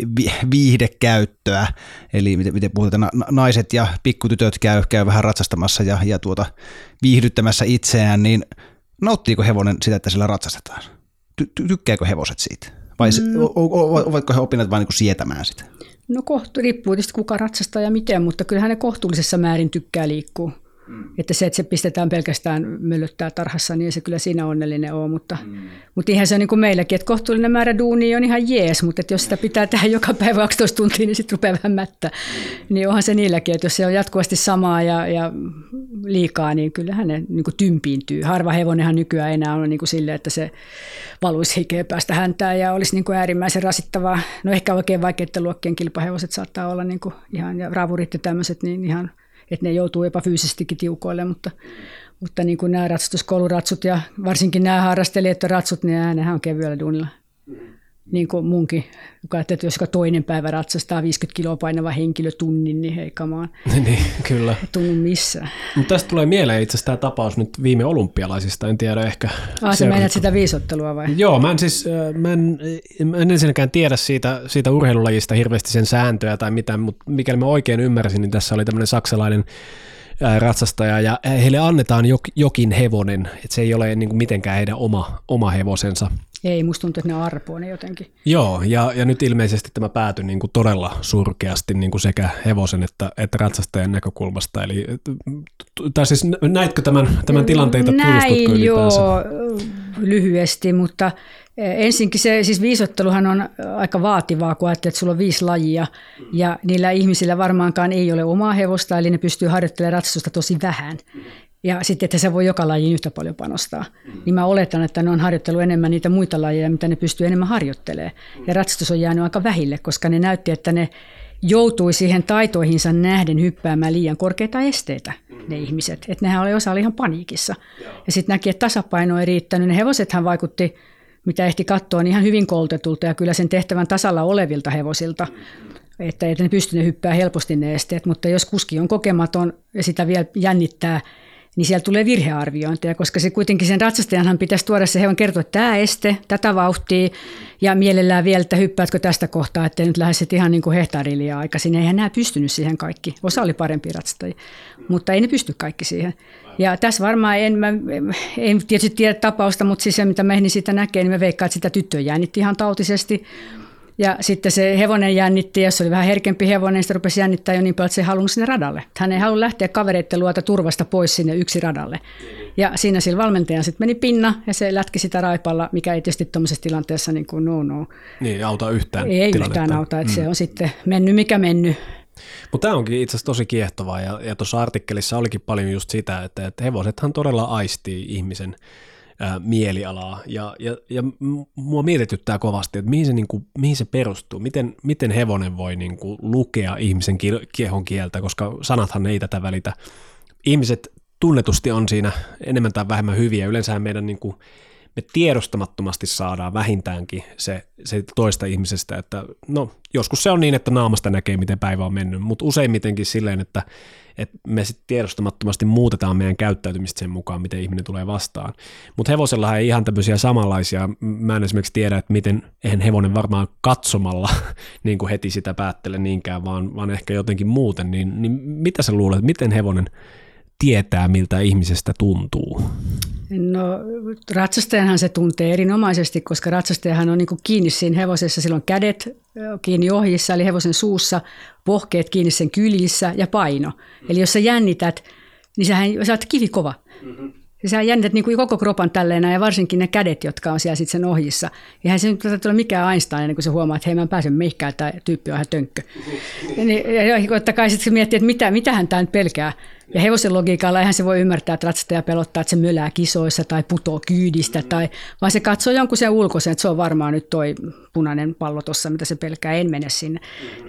viihdekäyttöä, eli miten, miten puhutaan, naiset ja pikkutytöt käy, käy vähän ratsastamassa ja, ja tuota, viihdyttämässä itseään, niin nauttiiko hevonen sitä, että sillä ratsastetaan? Ty- tykkääkö hevoset siitä? Vai mm. ovatko he oppineet vain niin sietämään sitä? No kohtu, riippuu tietysti kuka ratsastaa ja miten, mutta kyllähän ne kohtuullisessa määrin tykkää liikkua. Mm. Että se, että se pistetään pelkästään möllöttää tarhassa, niin se kyllä siinä onnellinen on. Mutta, mm. mutta ihan se on niin kuin meilläkin, että kohtuullinen määrä duunia on ihan jees, mutta että jos sitä pitää tehdä joka päivä 12 tuntia, niin sitten rupeaa vähän mättä. Mm. Niin onhan se niilläkin, että jos se on jatkuvasti samaa ja, ja liikaa, niin kyllähän ne niin kuin tympiintyy. Harva hevonenhan nykyään enää on niin kuin sille, että se valuisi hikeä päästä häntään ja olisi niin kuin äärimmäisen rasittavaa. No ehkä oikein vaikeiden luokkien kilpahevoset saattaa olla niin kuin ihan, ja raavurit ja tämmöiset, niin ihan – että ne joutuu jopa fyysisestikin tiukoille, mutta, mutta niin kuin nämä ratsastuskouluratsut ja varsinkin nämä harrastelijat ja ratsut, niin nehän on kevyellä duunilla. Niin kuin munkin, joka että jos toinen päivä ratsastaa 50 kiloa painava henkilö tunnin, niin hei kamaan. niin, kyllä. Tunnu missään. Mutta tästä tulee mieleen itse asiassa tämä tapaus nyt viime olympialaisista, en tiedä ehkä. Ah, sä menet sitä viisottelua vai? Joo, mä en siis, mä en, mä en ensinnäkään tiedä siitä, siitä urheilulajista hirveästi sen sääntöä tai mitään, mutta mikäli mä oikein ymmärsin, niin tässä oli tämmöinen saksalainen ratsastaja ja heille annetaan jokin hevonen, että se ei ole niin kuin mitenkään heidän oma, oma hevosensa. Ei, musta tuntuu, että ne arpoo ne jotenkin. Joo, ja, ja nyt ilmeisesti tämä päätyi niin kuin todella surkeasti niin kuin sekä hevosen että, että ratsastajan näkökulmasta. Eli, tai siis näitkö tämän, tämän tilanteita, Näin, joo, lyhyesti, mutta e, ensinkin se, siis viisotteluhan on aika vaativaa, kun ajattelee, että sulla on viisi lajia, ja niillä ihmisillä varmaankaan ei ole omaa hevosta, eli ne pystyy harjoittelemaan ratsastusta tosi vähän ja sitten, että se voi joka lajiin yhtä paljon panostaa. Niin mä oletan, että ne on harjoittellut enemmän niitä muita lajeja, mitä ne pystyy enemmän harjoittelemaan. Ja ratsastus on jäänyt aika vähille, koska ne näytti, että ne joutui siihen taitoihinsa nähden hyppäämään liian korkeita esteitä, ne ihmiset. Että nehän oli osa oli ihan paniikissa. Ja sitten näki, että tasapaino ei riittänyt. Ne hevosethan vaikutti, mitä ehti katsoa, niin ihan hyvin koulutetulta ja kyllä sen tehtävän tasalla olevilta hevosilta että, että ne pystyvät hyppää helposti ne esteet, mutta jos kuski on kokematon ja sitä vielä jännittää, niin siellä tulee virhearviointeja, koska se kuitenkin sen ratsastajanhan pitäisi tuoda se hevonen kertoa, että tämä este, tätä vauhtia, ja mielellään vielä, että hyppäätkö tästä kohtaa, että nyt lähdet ihan niin kuin aikaisin. Eihän nämä pystynyt siihen kaikki. Osa oli parempi ratsastajia, mutta ei ne pysty kaikki siihen. Ja tässä varmaan en, mä, en tietysti tiedä tapausta, mutta siis se, mitä me niin sitä näkee, niin me veikkaan, että sitä tyttöä jännitti ihan tautisesti. Ja sitten se hevonen jännitti, ja se oli vähän herkempi hevonen, se rupesi jännittää jo niin paljon, että se ei halunnut sinne radalle. Hän ei halunnut lähteä kavereiden luota turvasta pois sinne yksi radalle. Ja siinä sillä valmentajan sitten meni pinna, ja se lätki sitä raipalla, mikä ei tietysti tuommoisessa tilanteessa niin kuin no no. Niin, auta yhtään Ei tilannetta. yhtään auta, että mm. se on sitten mennyt mikä mennyt. Mutta tämä onkin itse asiassa tosi kiehtovaa, ja, ja tuossa artikkelissa olikin paljon just sitä, että, että hevosethan todella aistii ihmisen ää, mielialaa. Ja, ja, ja mua mietityttää kovasti, että mihin se, niin kuin, mihin se perustuu, miten, miten hevonen voi niin kuin, lukea ihmisen kiehon kieltä, koska sanathan ei tätä välitä. Ihmiset tunnetusti on siinä enemmän tai vähemmän hyviä. Yleensä meidän niin kuin, me tiedostamattomasti saadaan vähintäänkin se, se toista ihmisestä, että no joskus se on niin, että naamasta näkee, miten päivä on mennyt, mutta useimmitenkin silleen, että, että me sitten tiedostamattomasti muutetaan meidän käyttäytymistä sen mukaan, miten ihminen tulee vastaan. Mutta hevosella ei ihan tämmöisiä samanlaisia, mä en esimerkiksi tiedä, että miten, eihän hevonen varmaan katsomalla niin kuin heti sitä päättele niinkään, vaan, vaan ehkä jotenkin muuten, niin, niin mitä sä luulet, miten hevonen tietää, miltä ihmisestä tuntuu? No ratsastajanhan se tuntee erinomaisesti, koska ratsastajahan on niin kiinni siinä hevosessa, silloin kädet kiinni ohjissa, eli hevosen suussa, pohkeet kiinni sen kyljissä ja paino. Eli jos sä jännität, niin sähän, sä oot kivikova. Mm-hmm. Ja sä jännität niin kuin koko kropan tälleen ja varsinkin ne kädet, jotka on siellä sitten sen ohjissa. Eihän se nyt ole mikään Einstein, ennen kuin se huomaa, että hei mä en pääse mihinkään, tämä tyyppi on ihan tönkkö. Niin, ja, totta kai sitten se miettii, että mitä, mitä hän tämä nyt pelkää. Ja hevosen logiikalla eihän se voi ymmärtää, että ratsastaja pelottaa, että se mölää kisoissa tai putoo kyydistä, tai, vaan se katsoo jonkun sen ulkoisen, että se on varmaan nyt toi punainen pallo tuossa, mitä se pelkää, en mene sinne.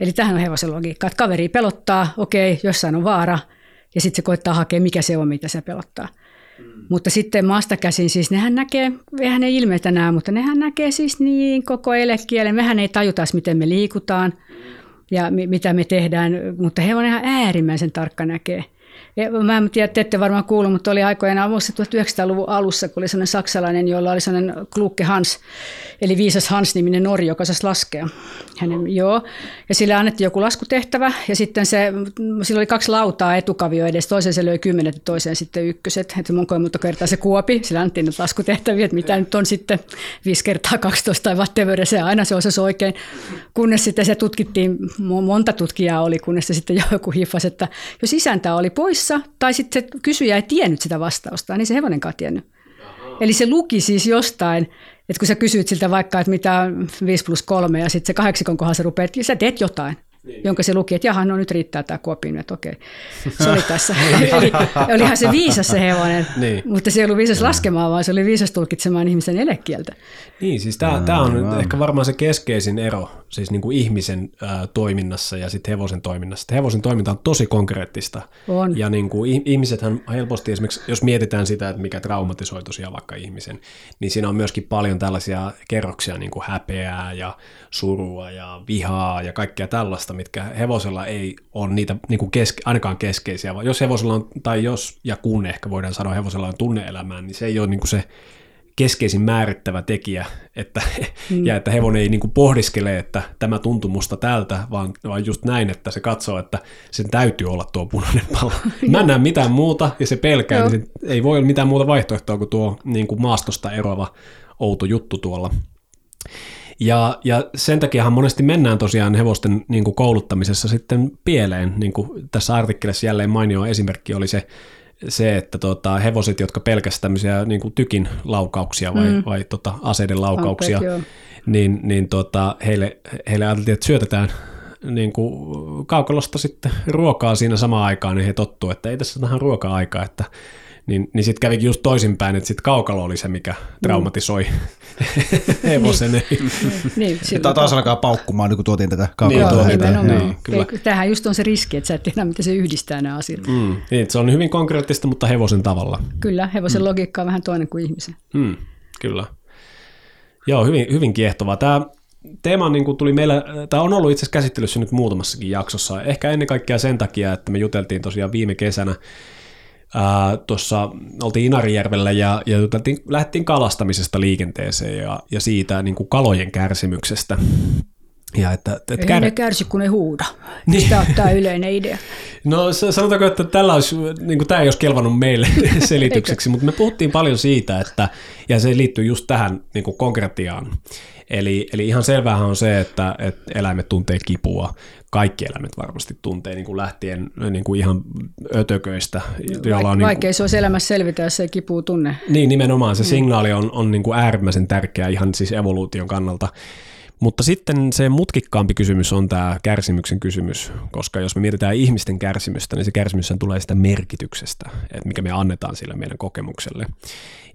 Eli tähän on hevosen logiikka, että kaveri pelottaa, okei, jossain on vaara, ja sitten se koittaa hakea, mikä se on, mitä se pelottaa. Mm. Mutta sitten maasta käsin, siis nehän näkee, eihän ne ilmeitä näe, mutta nehän näkee siis niin koko elekielen. Mehän ei tajuta, miten me liikutaan. ja mi- mitä me tehdään, mutta he on ihan äärimmäisen tarkka näkee. Ja mä en tiedä, te ette varmaan kuullut, mutta oli aikoinaan vuosi 1900-luvun alussa, kun oli sellainen saksalainen, jolla oli sellainen Klukke Hans, eli viisas Hans-niminen Norja, joka saisi laskea. Hänen, joo. Ja sille annettiin joku laskutehtävä, ja sitten se, sillä oli kaksi lautaa etukavio edes, toisen se löi kymmenet ja toiseen sitten ykköset. Että monkoin monta kertaa se kuopi, sillä annettiin nyt laskutehtäviä, että mitä nyt on sitten 5 kertaa 12 tai whatever, se aina se osasi oikein. Kunnes sitten se tutkittiin, monta tutkijaa oli, kunnes se sitten joku hiffasi, että jos isäntä oli poissa, tai sitten se kysyjä ei tiennyt sitä vastausta, niin se hevonenkaan tiennyt. Eli se luki siis jostain, että kun sä kysyt siltä vaikka, että mitä on 5 plus 3 ja sitten se kahdeksikon kohdassa rupeat, sä teet jotain, niin. jonka se luki, että jaha, no nyt riittää tämä kuopin, että okei, se oli tässä. Eli olihan se viisas se hevonen, niin. mutta se ei ollut viisas laskemaan, vaan se oli viisas tulkitsemaan ihmisen elekieltä. Niin, siis tämä on nyt ehkä varmaan se keskeisin ero siis niin kuin ihmisen ää, toiminnassa ja sitten hevosen toiminnassa. Hevosen toiminta on tosi konkreettista. On. Ja niin kuin, ihmisethän helposti esimerkiksi, jos mietitään sitä, että mikä traumatisoi tosiaan vaikka ihmisen, niin siinä on myöskin paljon tällaisia kerroksia, niin kuin häpeää ja surua ja vihaa ja kaikkea tällaista, mitkä hevosella ei ole niitä niin kuin keske, ainakaan keskeisiä. Jos hevosella on, tai jos ja kun ehkä voidaan sanoa hevosella on tunneelämää, niin se ei ole niin kuin se keskeisin määrittävä tekijä, että, mm. ja että hevonen ei niin kuin pohdiskele, että tämä tuntuu musta tältä, vaan, vaan just näin, että se katsoo, että sen täytyy olla tuo punainen palo. Mä en näe mitään muuta, ja se pelkää, niin ei voi olla mitään muuta vaihtoehtoa kuin tuo niin kuin maastosta eroava outo juttu tuolla. Ja, ja sen takiahan monesti mennään tosiaan hevosten niin kuin kouluttamisessa sitten pieleen, niin kuin tässä artikkelissa jälleen mainio esimerkki oli se se, että tota, hevoset, jotka pelkästään tämmöisiä niin kuin tykin laukauksia vai, mm. vai tota, aseiden laukauksia, Ampet, niin, niin tota, heille, heille ajateltiin, että syötetään niin kuin kaukalosta sitten ruokaa siinä samaan aikaan, niin he tottuu, että ei tässä tähän ruoka-aikaa, että niin, niin sitten kävikin just toisinpäin, että sitten kaukalo oli se, mikä traumatisoi mm. hevosen. niin, Tämä taas alkaa paukkumaan, niin kun tuotiin tätä kaukaloa. Niin, niin, kyllä. Tämähän just on se riski, että sä et tiedä, miten se yhdistää nämä asiat. Mm. Niin, se on hyvin konkreettista, mutta hevosen tavalla. Kyllä, hevosen mm. logiikka on vähän toinen kuin ihmisen. Mm, kyllä. Joo, hyvin, hyvin kiehtovaa. Tämä teema niin kuin tuli meillä, tämä on ollut itse asiassa käsittelyssä nyt muutamassakin jaksossa, ehkä ennen kaikkea sen takia, että me juteltiin tosiaan viime kesänä Tuossa oltiin Inarijärvellä ja, ja juteltiin, lähdettiin kalastamisesta liikenteeseen ja, ja siitä niin kuin kalojen kärsimyksestä. Ja että, että ei kär... ne kärsi, kun ne huuda. Niin. Tämä on tämä yleinen idea. No sanotaanko, että tällä olisi, niin kuin, tämä ei olisi kelvannut meille selitykseksi, mutta me puhuttiin paljon siitä, että, ja se liittyy just tähän niin kuin konkretiaan. Eli, eli ihan selvähän on se, että, että eläimet tuntee kipua, kaikki eläimet varmasti tuntee niin kuin lähtien niin kuin ihan ötököistä. Joilla on Vaikea niin kuin, se olisi elämässä selvitä, jos ei kipua tunne. Niin, nimenomaan se mm. signaali on, on niin kuin äärimmäisen tärkeä ihan siis evoluution kannalta. Mutta sitten se mutkikkaampi kysymys on tämä kärsimyksen kysymys, koska jos me mietitään ihmisten kärsimystä, niin se kärsimys tulee sitä merkityksestä, että mikä me annetaan sille meidän kokemukselle.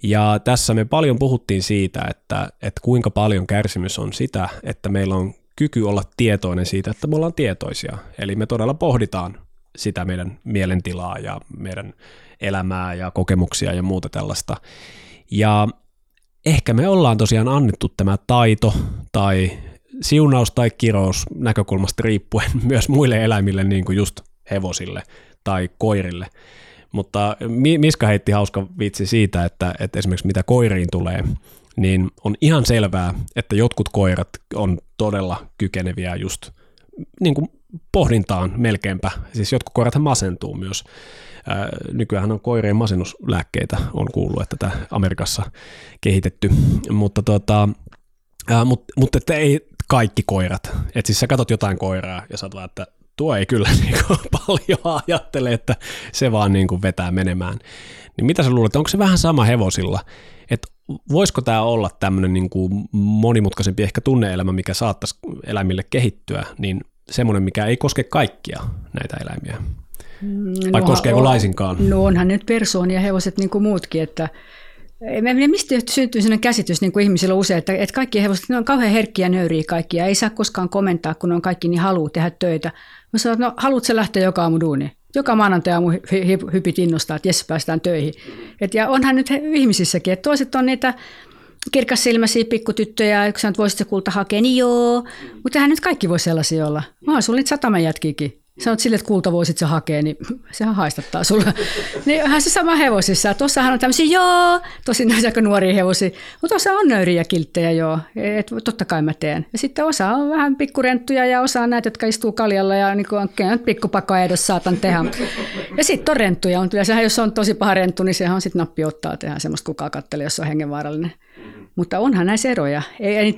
Ja tässä me paljon puhuttiin siitä, että, että kuinka paljon kärsimys on sitä, että meillä on kyky olla tietoinen siitä, että me ollaan tietoisia. Eli me todella pohditaan sitä meidän mielentilaa ja meidän elämää ja kokemuksia ja muuta tällaista. Ja ehkä me ollaan tosiaan annettu tämä taito tai siunaus tai kirous näkökulmasta riippuen myös muille eläimille, niin kuin just hevosille tai koirille. Mutta Miska heitti hauska vitsi siitä, että, että esimerkiksi mitä koiriin tulee, niin on ihan selvää, että jotkut koirat on todella kykeneviä just niin kuin pohdintaan melkeinpä. Siis jotkut koirathan masentuu myös. Nykyään on koirien masennuslääkkeitä, on kuullut, että tämä Amerikassa kehitetty, mutta tota, mutta, mutta että ei kaikki koirat. Et siis sä katot jotain koiraa ja sä vaan, että tuo ei kyllä niin kuin paljon ajattele, että se vaan kuin vetää menemään. Niin mitä sä luulet, onko se vähän sama hevosilla? Että voisiko tämä olla tämmöinen kuin monimutkaisempi ehkä tunneelämä, mikä saattaisi eläimille kehittyä, niin semmoinen, mikä ei koske kaikkia näitä eläimiä? Vai no, koskeeko on, laisinkaan? No onhan nyt persoonia hevoset niin kuin muutkin, että Mistä syntyy sellainen käsitys niin kuin ihmisillä usein, että, että kaikki hevoset ne on kauhean herkkiä nöyriä kaikkia, ei saa koskaan komentaa, kun on kaikki niin haluaa tehdä töitä. Mä sanoin, että no haluatko lähteä joka aamu duuniin? joka maanantai aamu hypit innostaa, että jes, päästään töihin. Et, ja onhan nyt ihmisissäkin, että toiset on niitä kirkassilmäisiä pikkutyttöjä, yksi sanoo, että voisit kulta hakea, niin joo. Mutta eihän nyt kaikki voi sellaisia olla. Mä sulla niitä sataman jätkiäkin. Sanoit sille, että kulta voisit sä hakea, niin sehän haistattaa sulla. niin hän se sama hevosissa. Tuossahan on tämmöisiä, joo, tosin ne aika nuoria hevosia, mutta osa on nöyriä kilttejä, joo. Et, totta kai mä teen. Ja sitten osa on vähän pikkurenttuja ja osa on näitä, jotka istuu kaljalla ja niin on pikkupakko edes saatan tehdä. Ja sitten on renttuja. On, sehän, jos on tosi paha renttu, niin sehän on sitten nappi ottaa tehdä semmoista kukaan kattelee, jos on hengenvaarallinen. Mutta onhan näissä eroja. Ei, ei,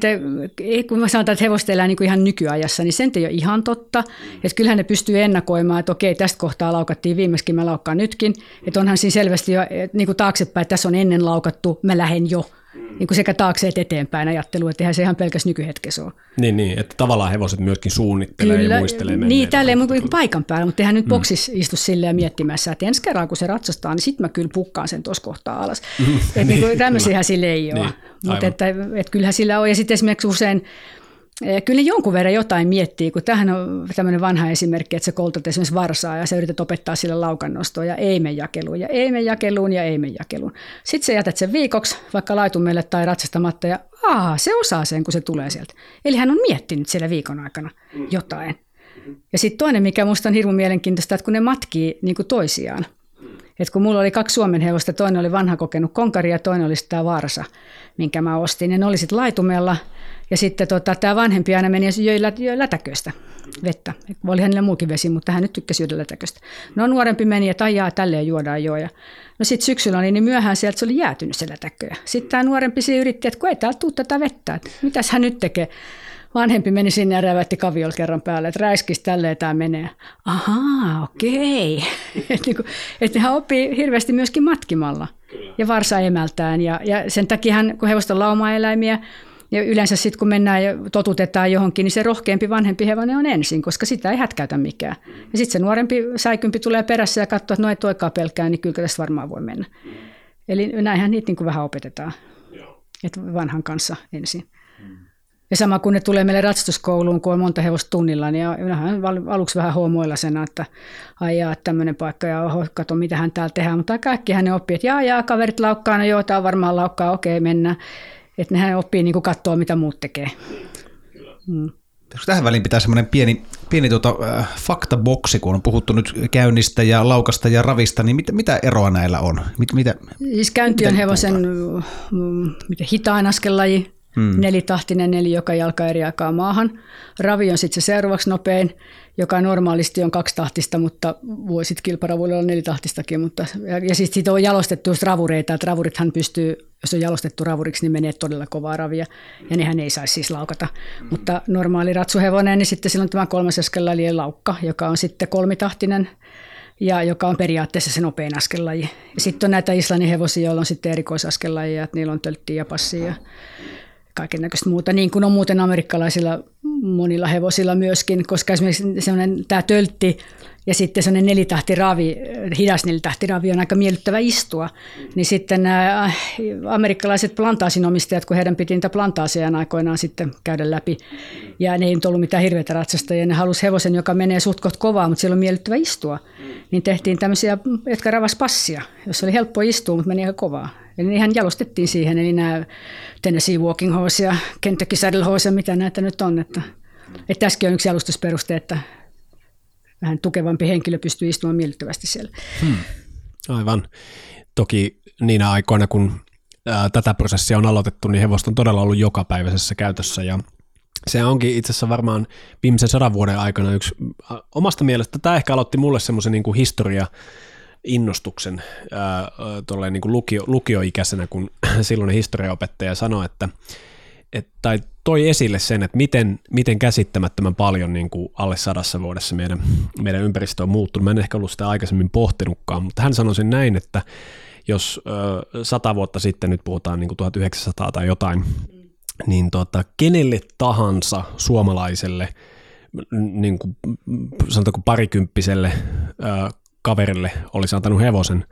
ei, kun mä sanotaan, että hevosta elää niin kuin ihan nykyajassa, niin sen ei ole ihan totta. Että kyllähän ne pystyy ennakoimaan, että okei, tästä kohtaa laukattiin viimeiskin, mä laukkaan nytkin. Että onhan siinä selvästi jo niin kuin taaksepäin, että tässä on ennen laukattu, mä lähden jo niin kuin sekä taakse että eteenpäin ajattelu, että eihän se ihan pelkäs nykyhetkessä ole. Niin, niin, että tavallaan hevoset myöskin suunnittelee Kyllä, ja muistelee Niin, tälleen niin paikan päällä, mutta eihän nyt mm. boksissa istu silleen miettimässä, että ensi kerran kun se ratsastaa, niin sitten mä kyllä pukkaan sen tuossa kohtaa alas. Mm. Että niin tämmöisiä sille ei ole. Niin, mutta että, että kyllähän sillä on. Ja sitten esimerkiksi usein Kyllä jonkun verran jotain miettii, kun tähän on tämmöinen vanha esimerkki, että sä koulutat esimerkiksi varsaa ja sä yrität opettaa sille laukannostoa ja ei mene jakeluun ja ei mene jakeluun ja ei mene jakeluun. Sitten sä jätät sen viikoksi vaikka laitumelle tai ratsastamatta ja aa, se osaa sen, kun se tulee sieltä. Eli hän on miettinyt siellä viikon aikana jotain. Ja sitten toinen, mikä musta on hirveän mielenkiintoista, että kun ne matkii niin kuin toisiaan. Et kun mulla oli kaksi Suomen hevosta, toinen oli vanha kokenut konkari ja toinen oli tämä varsa, minkä mä ostin. Ne oli sitten laitumella ja sitten tota, tämä vanhempi aina meni ja joi, lä- joi lätäköstä vettä. Oli hänellä muukin vesi, mutta hän nyt tykkäsi juoda lätäköstä. No nuorempi meni, että ajaa tälleen juodaan jo. Ja no sitten syksyllä oli niin myöhään sieltä se oli jäätynyt se lätäkö. Sitten tämä nuorempi se yritti, että kun ei täältä tule tätä vettä, että mitäs hän nyt tekee. Vanhempi meni sinne ja rävätti kaviol kerran päälle, että räiskis tälleen tämä menee. Ahaa, okei. että niin et hän oppii hirveästi myöskin matkimalla ja varsa emältään. Ja, ja sen takia hän, kun hevosta lauma-eläimiä, ja yleensä sitten kun mennään ja totutetaan johonkin, niin se rohkeampi vanhempi hevonen on ensin, koska sitä ei hätkäytä mikään. Ja sitten se nuorempi säikympi tulee perässä ja katsoo, että no ei toikaan pelkää, niin kyllä tästä varmaan voi mennä. Eli näinhän niitä niin kuin vähän opetetaan, että vanhan kanssa ensin. Ja sama kun ne tulee meille ratsastuskouluun, kun on monta hevosta tunnilla, niin hän aluksi vähän huomoillasena, että ajaa tämmöinen paikka ja oho, kato mitä hän täällä tehdään. Mutta kaikki hän oppii, että jaa, jaa, kaverit laukkaa, no joo, tämä on varmaan laukkaa, okei, mennään. Että nehän oppii niin katsoa, mitä muut tekee. Mm. Tähän väliin pitää semmoinen pieni, pieni tuota, äh, faktaboksi, kun on puhuttu nyt käynnistä ja laukasta ja ravista, niin mitä, mitä eroa näillä on? Mit, mitä, siis käynti on hevosen mm, mitä hitain askelaji, hmm. nelitahtinen neli, joka jalka eri aikaa maahan. Ravi on sitten se seuraavaksi nopein, joka normaalisti on kaksitahtista, mutta voi sitten kilparavuilla olla nelitahtistakin. Mutta, ja, ja sitten sit on jalostettu just ravureita, että ravurithan pystyy, jos on jalostettu ravuriksi, niin menee todella kovaa ravia, ja nehän ei saisi siis laukata. Hmm. Mutta normaali ratsuhevonen, niin sitten silloin tämä kolmas askellaji laukka, joka on sitten kolmitahtinen, ja joka on periaatteessa se nopein askelaji. Ja sitten on näitä Islannin hevosia, joilla on sitten erikoisaskelajia, että niillä on tölttiä ja passia kaiken näköistä muuta, niin kuin on muuten amerikkalaisilla monilla hevosilla myöskin, koska esimerkiksi semmoinen tämä töltti ja sitten semmoinen nelitahtiravi, hidas nelitahtiravi on aika miellyttävä istua, niin sitten nämä äh, amerikkalaiset plantaasinomistajat, kun heidän piti niitä plantaasiaan aikoinaan sitten käydä läpi, ja ne ei nyt ollut mitään hirveätä ratsasta, ja ne halusi hevosen, joka menee suht kovaa, mutta siellä on miellyttävä istua, niin tehtiin tämmöisiä, jotka ravas passia, jos oli helppo istua, mutta meni aika kovaa. Eli niihin jalostettiin siihen, eli nämä Tennessee Walking Horse ja Kentucky Saddle Horse, mitä näitä nyt on. Että, että tässäkin on yksi jalustusperuste, että vähän tukevampi henkilö pystyy istumaan miellyttävästi siellä. Hmm. Aivan. Toki niinä aikoina, kun ää, tätä prosessia on aloitettu, niin hevosta on todella ollut jokapäiväisessä käytössä ja se onkin itse asiassa varmaan viimeisen sadan vuoden aikana yksi omasta mielestä, tämä ehkä aloitti mulle semmoisen niin historia innostuksen ää, niin kuin lukio, lukioikäisenä, kun silloinen historiaopettaja sanoi, että et, tai toi esille sen, että miten, miten käsittämättömän paljon niin kuin alle sadassa vuodessa meidän, meidän ympäristö on muuttunut. Mä en ehkä ollut sitä aikaisemmin pohtinutkaan, mutta hän sanoi sen näin, että jos ö, sata vuotta sitten, nyt puhutaan niin kuin 1900 tai jotain, niin tota, kenelle tahansa suomalaiselle, niin kuin, sanotaanko parikymppiselle kaverille olisi antanut hevosen,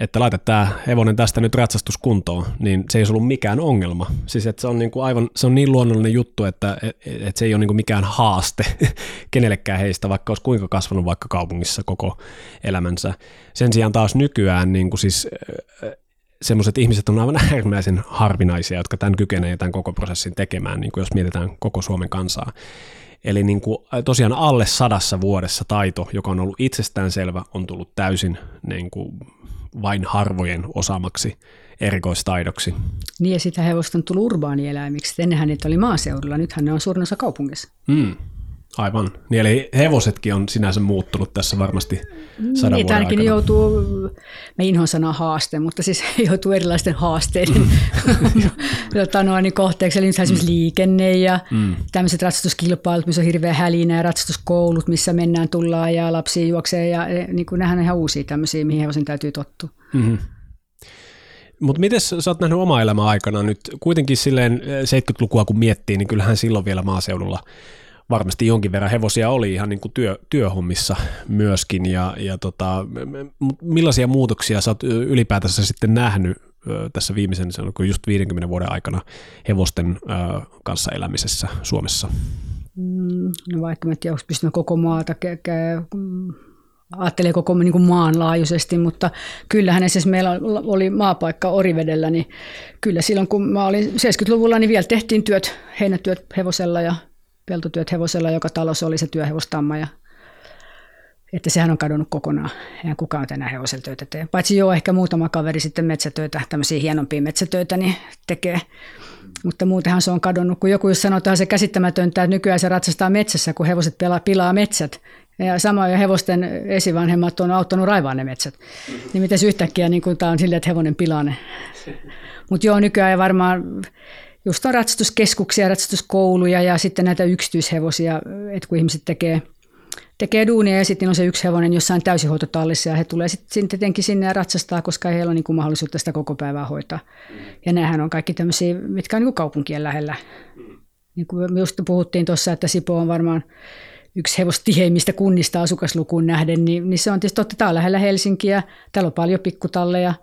että laita tämä hevonen tästä nyt ratsastuskuntoon, niin se ei ollut mikään ongelma. Siis että se on, niin kuin aivan, se on niin luonnollinen juttu, että, että se ei ole niin kuin mikään haaste kenellekään heistä, vaikka olisi kuinka kasvanut vaikka kaupungissa koko elämänsä. Sen sijaan taas nykyään niin kuin siis semmoiset ihmiset on aivan äärimmäisen harvinaisia, jotka tämän kykenevät tämän koko prosessin tekemään, niin kuin jos mietitään koko Suomen kansaa. Eli niin kuin tosiaan alle sadassa vuodessa taito, joka on ollut itsestäänselvä, on tullut täysin niin kuin vain harvojen osaamaksi erikoistaidoksi. Niin ja sitä hevosta on tullut urbaanieläimiksi. Ennenhän niitä oli maaseudulla, nythän ne on suurin osa kaupungissa. Mm. Aivan. Niin eli hevosetkin on sinänsä muuttunut tässä varmasti sadan niin, vuoden aikana. joutuu, mä inhoan sanaa haaste, mutta siis joutuu erilaisten haasteiden tota noin, niin kohteeksi. Eli nythän mm. esimerkiksi liikenne ja mm. tämmöiset ratsastuskilpailut, missä on hirveä hälinä ja ratsastuskoulut, missä mennään, tullaan ja lapsia juoksee. Ja niin kuin, nämähän on ihan uusia tämmöisiä, mihin hevosen täytyy tottua. Mm-hmm. Mutta miten sä oot nähnyt oma elämä aikana nyt? Kuitenkin silleen 70-lukua kun miettii, niin kyllähän silloin vielä maaseudulla varmasti jonkin verran hevosia oli ihan niin kuin työ, työhommissa myöskin. Ja, ja tota, millaisia muutoksia sä oot ylipäätänsä sitten nähnyt tässä viimeisen, se on just 50 vuoden aikana hevosten kanssa elämisessä Suomessa? Mm, no vaikka mä en tiedä, onko pystynyt koko maata ajattelee koko niin kuin maanlaajuisesti, mutta kyllähän esimerkiksi meillä oli maapaikka Orivedellä, niin kyllä silloin kun mä olin 70-luvulla, niin vielä tehtiin työt, heinätyöt hevosella ja peltotyöt hevosella, joka talossa oli se työhevostamma ja että sehän on kadonnut kokonaan. Eihän kukaan enää hevosella töitä tee. Paitsi joo, ehkä muutama kaveri sitten metsätöitä, tämmöisiä hienompia metsätöitä, niin tekee. Mutta muutenhan se on kadonnut, kun joku jos sanotaan se käsittämätöntä, että nykyään se ratsastaa metsässä, kun hevoset pelaa, pilaa metsät. Ja samoin hevosten esivanhemmat on auttanut raivaa ne metsät. Niin miten yhtäkkiä niin tämä on silleen, että hevonen pilaa ne. Mutta joo, nykyään varmaan just on ratsastuskeskuksia, ratsastuskouluja ja sitten näitä yksityishevosia, että kun ihmiset tekee, tekee duunia ja sitten on se yksi hevonen jossain täysihoitotallissa ja he tulee sitten tietenkin sinne ja ratsastaa, koska ei heillä ole niin mahdollisuutta sitä koko päivää hoitaa. Ja nämähän on kaikki tämmöisiä, mitkä on niin kaupunkien lähellä. Niin kuin just puhuttiin tuossa, että Sipo on varmaan yksi hevostiheimmistä kunnista asukaslukuun nähden, niin, niin se on tietysti totta, tämä on lähellä Helsinkiä, täällä on paljon pikkutalleja,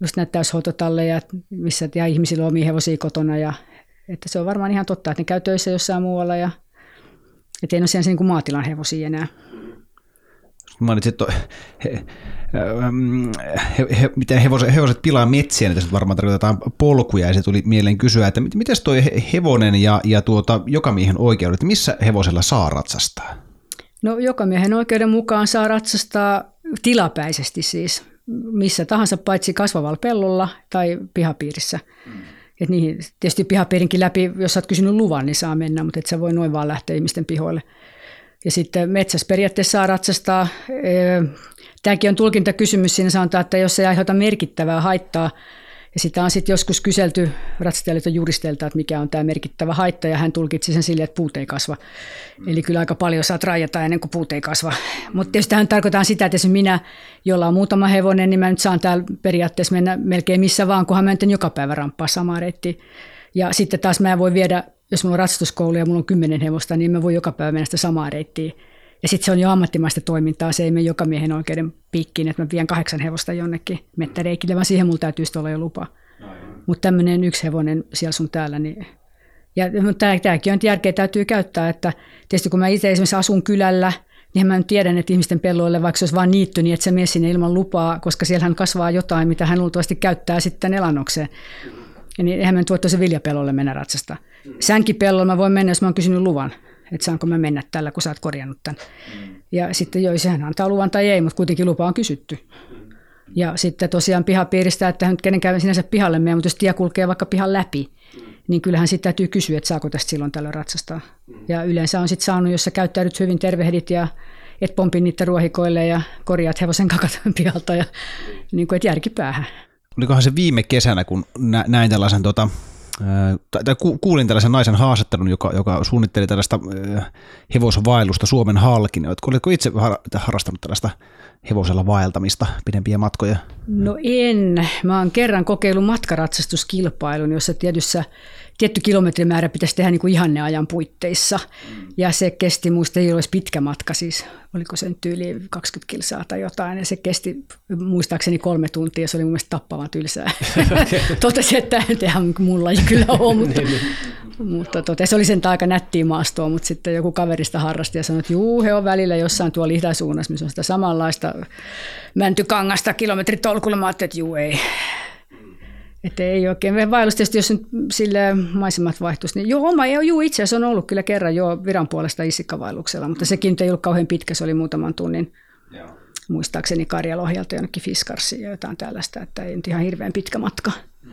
just näitä täyshoitotalleja, missä ja ihmisillä on omia hevosia kotona, ja, että se on varmaan ihan totta, että ne käy töissä jossain muualla, ja että ei ole siellä niin maatilan hevosia enää. Mainitsit, että he, he, he, miten hevoset, hevoset pilaa metsiä, niin tässä varmaan tarkoitetaan polkuja, ja se tuli mieleen kysyä, että miten toi hevonen ja, ja tuota, jokamiehen oikeudet, missä hevosella saa ratsastaa? No jokamiehen oikeuden mukaan saa ratsastaa tilapäisesti siis, missä tahansa paitsi kasvavalla pellolla tai pihapiirissä. Mm. Et niihin, tietysti pihapiirinkin läpi, jos olet kysynyt luvan, niin saa mennä, mutta et sä voi noin vaan lähteä ihmisten pihoille. Ja sitten metsässä periaatteessa saa ratsastaa. Tämäkin on tulkintakysymys. Siinä sanotaan, että jos se ei aiheuta merkittävää haittaa, ja sitä on sitten joskus kyselty ratsastajaliiton juristeilta, että mikä on tämä merkittävä haitta, ja hän tulkitsi sen sille, että puut ei kasva. Eli kyllä aika paljon saat rajata ennen kuin puut ei kasva. Mutta tietysti tähän tarkoitaan sitä, että jos minä, jolla on muutama hevonen, niin mä nyt saan täällä periaatteessa mennä melkein missä vaan, kunhan mä nyt joka päivä ramppaa samaa reittiä. Ja sitten taas mä voin viedä, jos mulla on ratsastuskoulu ja mulla on kymmenen hevosta, niin mä voin joka päivä mennä sitä samaa reittiä. Ja sitten se on jo ammattimaista toimintaa, se ei mene joka miehen oikeuden piikkiin, että mä vien kahdeksan hevosta jonnekin mettäreikille, vaan siihen mulla täytyy olla jo lupa. Mutta tämmöinen yksi hevonen siellä sun täällä, niin ja tämäkin on järkeä täytyy käyttää, että tietysti kun mä itse esimerkiksi asun kylällä, niin mä tiedän, että ihmisten pelloille, vaikka se olisi vain niitty, niin että se menee sinne ilman lupaa, koska siellä hän kasvaa jotain, mitä hän luultavasti käyttää sitten elannokseen. Ja niin eihän mä nyt voi tosi viljapellolle mennä ratsasta. Sänkipellolle mä voin mennä, jos mä oon kysynyt luvan että saanko mä mennä tällä, kun sä oot korjannut tämän. Mm. Ja sitten joo, sehän antaa luvan tai ei, mutta kuitenkin lupa on kysytty. Ja sitten tosiaan pihapiiristä, että hän kenenkään sinänsä pihalle mene, mutta jos tie kulkee vaikka pihan läpi, niin kyllähän sitten täytyy kysyä, että saako tästä silloin tällä ratsastaa. Ja yleensä on sitten saanut, jos sä käyttäydyt hyvin tervehdit ja et pompi niitä ruohikoille ja korjaat hevosen kakat pihalta ja niin kuin, et järki päähän. Olikohan se viime kesänä, kun näin tällaisen tota, tai kuulin tällaisen naisen haastattelun, joka, joka suunnitteli tällaista hevosvaellusta Suomen halki. Oletko itse harrastanut tällaista hevosella vaeltamista, pidempiä matkoja? No en. Mä oon kerran kokeillut matkaratsastuskilpailun, jossa tietyssä tietty kilometrimäärä pitäisi tehdä niin kuin ihanneajan puitteissa. Ja se kesti, muista ei olisi pitkä matka siis, oliko se nyt yli 20 kilsaa tai jotain. Ja se kesti muistaakseni kolme tuntia, se oli mun mielestä tappavan tylsää. Totesin, että tehdään mulla ei kyllä ole, mutta, niin, niin. mutta tote, se oli sen aika nättiä maastoa, mutta sitten joku kaverista harrasti ja sanoi, että juu, he on välillä jossain tuolla Itä-suunnassa, missä on sitä samanlaista mäntykangasta kilometritolkulla. Mä ajattelin, että juu ei, Että ei oikein. Vaellus tietysti, jos nyt sille maisemat vaihtuisi, niin joo, oma, joo, itse asiassa on ollut kyllä kerran jo viran puolesta isikkavaelluksella, mutta sekin ei ollut kauhean pitkä, se oli muutaman tunnin. Joo. Muistaakseni Karjalohjalta jonnekin Fiskarsiin ja jotain tällaista, että ei nyt ihan hirveän pitkä matka. Mm.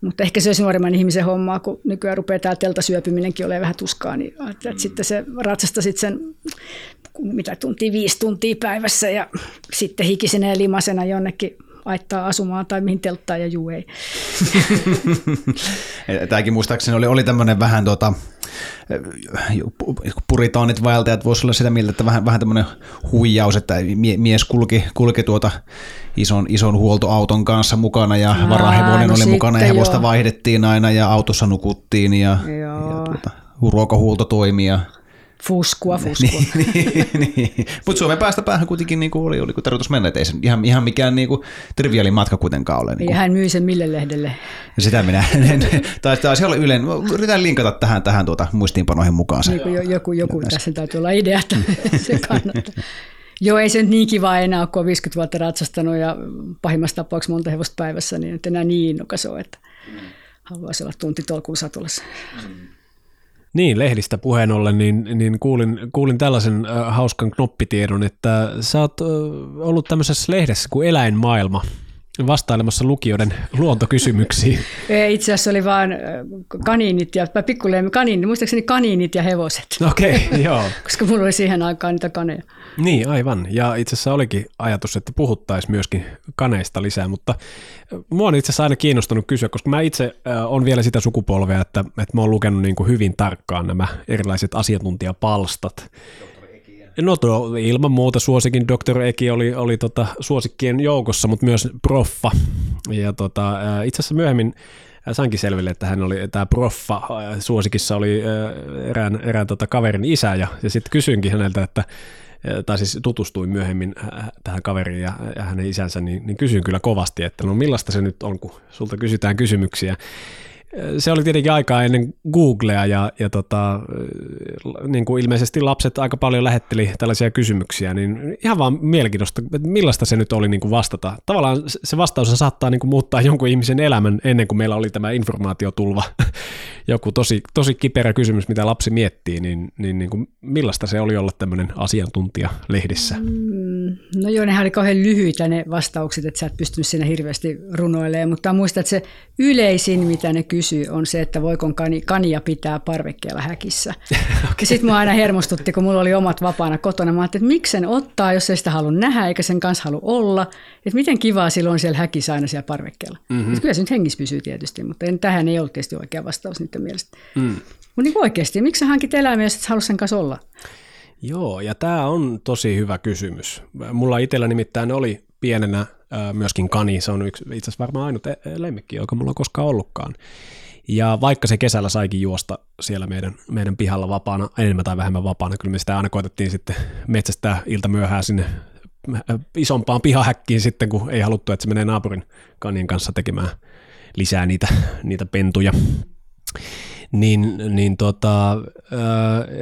Mutta ehkä se olisi nuoremman ihmisen hommaa, kun nykyään rupeaa tämä teltasyöpyminenkin olemaan vähän tuskaa, niin että mm. sitten se ratsastasit sen mitä tuntia, viisi tuntia päivässä ja sitten hikisenä ja limasena jonnekin aittaa asumaan tai mihin telttaan ja juu ei. Tämäkin muistaakseni oli, oli tämmöinen vähän tuota, puritaanit vaeltajat voisi olla sitä mieltä, että vähän, vähän tämmöinen huijaus, että mies kulki, kulki tuota ison, ison huoltoauton kanssa mukana ja Aa, varahevonen no oli mukana ja hevosta jo. vaihdettiin aina ja autossa nukuttiin ja, ja tuota, ruokahuolto toimii ja Fuskua, fuskua. niin, niin. Mutta Suomen päästä päähän kuitenkin niin kuin oli, oli tarkoitus mennä, että ei se ihan, ihan mikään niin kuin triviaali matka kuitenkaan ole. Niin kuin. Ja hän myi sen mille lehdelle? Sitä minä, taisi, taisi olla yleinen. Yritän linkata tähän, tähän tuota, muistiinpanoihin mukaan. Niin kuin joku, joku tässä täytyy olla idea, että se kannattaa. Joo, ei se nyt niin kiva enää kun on 50 vuotta ratsastanut ja pahimmassa tapauksessa monta hevosta päivässä, niin että enää niin innokas ole, että haluaisi olla tunti tolkuun satulassa. Mm. Niin, lehdistä puheen ollen, niin, niin kuulin, kuulin tällaisen äh, hauskan knoppitiedon, että sä oot äh, ollut tämmöisessä lehdessä kuin Eläinmaailma vastailemassa lukijoiden luontokysymyksiin. Itse asiassa oli vain kaniinit ja pikkuleemme kaniinit, muistaakseni kaniinit ja hevoset. Okei, okay, joo. Koska mulla oli siihen aikaan niitä kaneja. Niin, aivan. Ja itse asiassa olikin ajatus, että puhuttaisiin myöskin kaneista lisää, mutta mua on itse asiassa aina kiinnostunut kysyä, koska mä itse on vielä sitä sukupolvea, että, että mä oon lukenut niin kuin hyvin tarkkaan nämä erilaiset asiantuntijapalstat. No tuo, ilman muuta suosikin Dr. Eki oli, oli tota, suosikkien joukossa, mutta myös Proffa. Ja tota, itse asiassa myöhemmin sainkin selville, että hän oli, tämä proffa suosikissa oli erään, erään tota kaverin isä, ja, ja sitten kysyinkin häneltä, että tai siis tutustuin myöhemmin tähän kaveriin ja, ja hänen isänsä, niin, niin kysyin kyllä kovasti, että no millaista se nyt on, kun sulta kysytään kysymyksiä se oli tietenkin aikaa ennen Googlea ja, ja tota, niin kuin ilmeisesti lapset aika paljon lähetteli tällaisia kysymyksiä, niin ihan vaan mielenkiintoista, että millaista se nyt oli niin kuin vastata. Tavallaan se vastaus saattaa niin kuin muuttaa jonkun ihmisen elämän ennen kuin meillä oli tämä informaatiotulva. Joku tosi, tosi kiperä kysymys, mitä lapsi miettii, niin, niin, niin kuin millaista se oli olla tämmöinen asiantuntija lehdissä? Mm, no joo, nehän oli kauhean lyhyitä ne vastaukset, että sä et pystynyt siinä hirveästi runoilemaan, mutta muistan, että se yleisin, mitä ne kysyi, kysyy, on se, että voiko kani, kania pitää parvekkeella häkissä. okay. Sitten mua aina hermostutti, kun mulla oli omat vapaana kotona. Mä ajattelin, että miksi sen ottaa, jos ei sitä halua nähdä eikä sen kanssa halua olla. Että miten kivaa silloin siellä häkissä aina siellä parvekkeella. Mm-hmm. Kyllä se nyt hengissä pysyy tietysti, mutta en, tähän ei ollut tietysti oikea vastaus niiden mielestä. Mm. Mutta niin oikeasti, miksi sä hankit eläimiä, jos et halua sen kanssa olla? Joo, ja tämä on tosi hyvä kysymys. Mulla itsellä nimittäin oli pienenä myöskin kani, se on itse asiassa varmaan ainut e-, lemmikki, joka mulla on koskaan ollutkaan. Ja vaikka se kesällä saikin juosta siellä meidän, meidän pihalla vapaana, enemmän tai vähemmän vapaana, kyllä me sitä aina koetettiin sitten metsästää ilta myöhään sinne isompaan pihahäkkiin sitten, kun ei haluttu, että se menee naapurin kanien kanssa tekemään lisää niitä, niitä pentuja. Niin, niin tota, äh,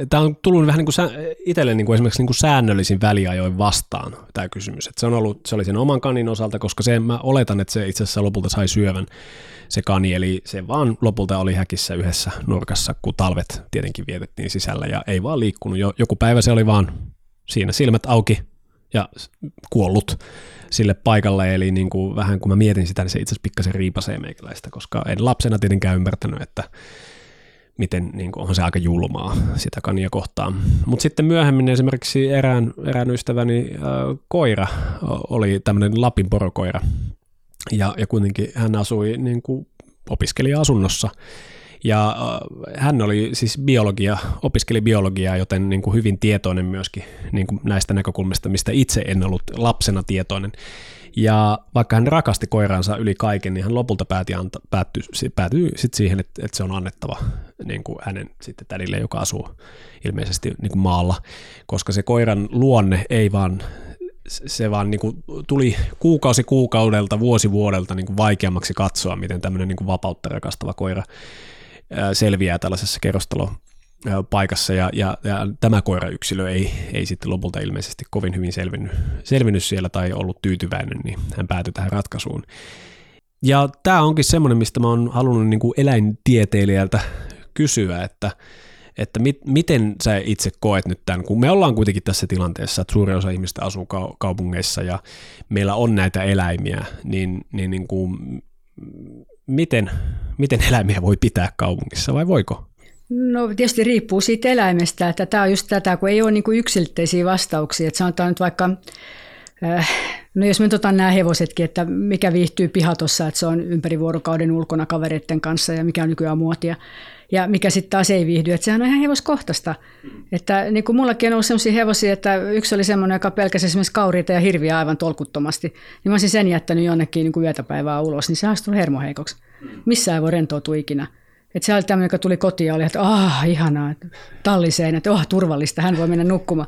tämä on tullut vähän niin itselle niin kuin esimerkiksi niin kuin säännöllisin väliajoin vastaan tämä kysymys. Et se, on ollut, se oli sen oman kanin osalta, koska se, mä oletan, että se itse asiassa lopulta sai syövän se kani, eli se vaan lopulta oli häkissä yhdessä nurkassa, kun talvet tietenkin vietettiin sisällä ja ei vaan liikkunut. Joku päivä se oli vaan siinä silmät auki ja kuollut sille paikalle, eli niin kuin vähän kun mä mietin sitä, niin se itse asiassa pikkasen riipasee meikäläistä, koska en lapsena tietenkään ymmärtänyt, että miten niin kuin, onhan se aika julmaa sitä kania kohtaan. Mutta sitten myöhemmin esimerkiksi erään, erään ystäväni äh, koira oli tämmöinen Lapin porokoira, ja, ja kuitenkin hän asui niin kuin opiskelija-asunnossa. Ja äh, hän oli siis biologia, opiskeli biologiaa, joten niin kuin hyvin tietoinen myöskin niin kuin näistä näkökulmista, mistä itse en ollut lapsena tietoinen. Ja vaikka hän rakasti koiraansa yli kaiken, niin hän lopulta päätti anta, päättyi, päätyi sit siihen, että, että se on annettava niin kuin hänen sitten tädille, joka asuu ilmeisesti niin kuin maalla, koska se koiran luonne ei vaan se vaan niin kuin tuli kuukausi kuukaudelta, vuosi vuodelta niin kuin vaikeammaksi katsoa, miten tämmöinen niin kuin vapautta rakastava koira selviää tällaisessa kerrostalo paikassa ja, ja, ja tämä koirayksilö ei, ei sitten lopulta ilmeisesti kovin hyvin selvinnyt, selvinnyt siellä tai ollut tyytyväinen, niin hän päätyi tähän ratkaisuun. Ja tämä onkin semmoinen, mistä mä oon halunnut niin kuin eläintieteilijältä kysyä, että, että mit, miten sä itse koet nyt tämän, kun me ollaan kuitenkin tässä tilanteessa, että suuri osa ihmistä asuu kaupungeissa ja meillä on näitä eläimiä, niin, niin, niin kuin, miten, miten eläimiä voi pitää kaupungissa vai voiko? No tietysti riippuu siitä eläimestä, että tämä on just tätä, kun ei ole niin yksilitteisiä vastauksia. Että sanotaan nyt vaikka, äh, no jos me otan nämä hevosetkin, että mikä viihtyy pihatossa, että se on ympäri vuorokauden ulkona kavereiden kanssa ja mikä on nykyään muotia. Ja mikä sitten taas ei viihdy, että sehän on ihan hevoskohtaista. Että niin kuin mullakin on ollut sellaisia hevosia, että yksi oli semmoinen, joka pelkäsi esimerkiksi kauriita ja hirviä aivan tolkuttomasti. Niin mä olisin sen jättänyt jonnekin niin kuin yötäpäivää ulos, niin se olisi tullut hermoheikoksi. Missään ei voi rentoutua ikinä. Että se oli tämmöinen, joka tuli kotiin ja oli, että ah, ihanaa, että talliseen, että oh, turvallista, hän voi mennä nukkumaan.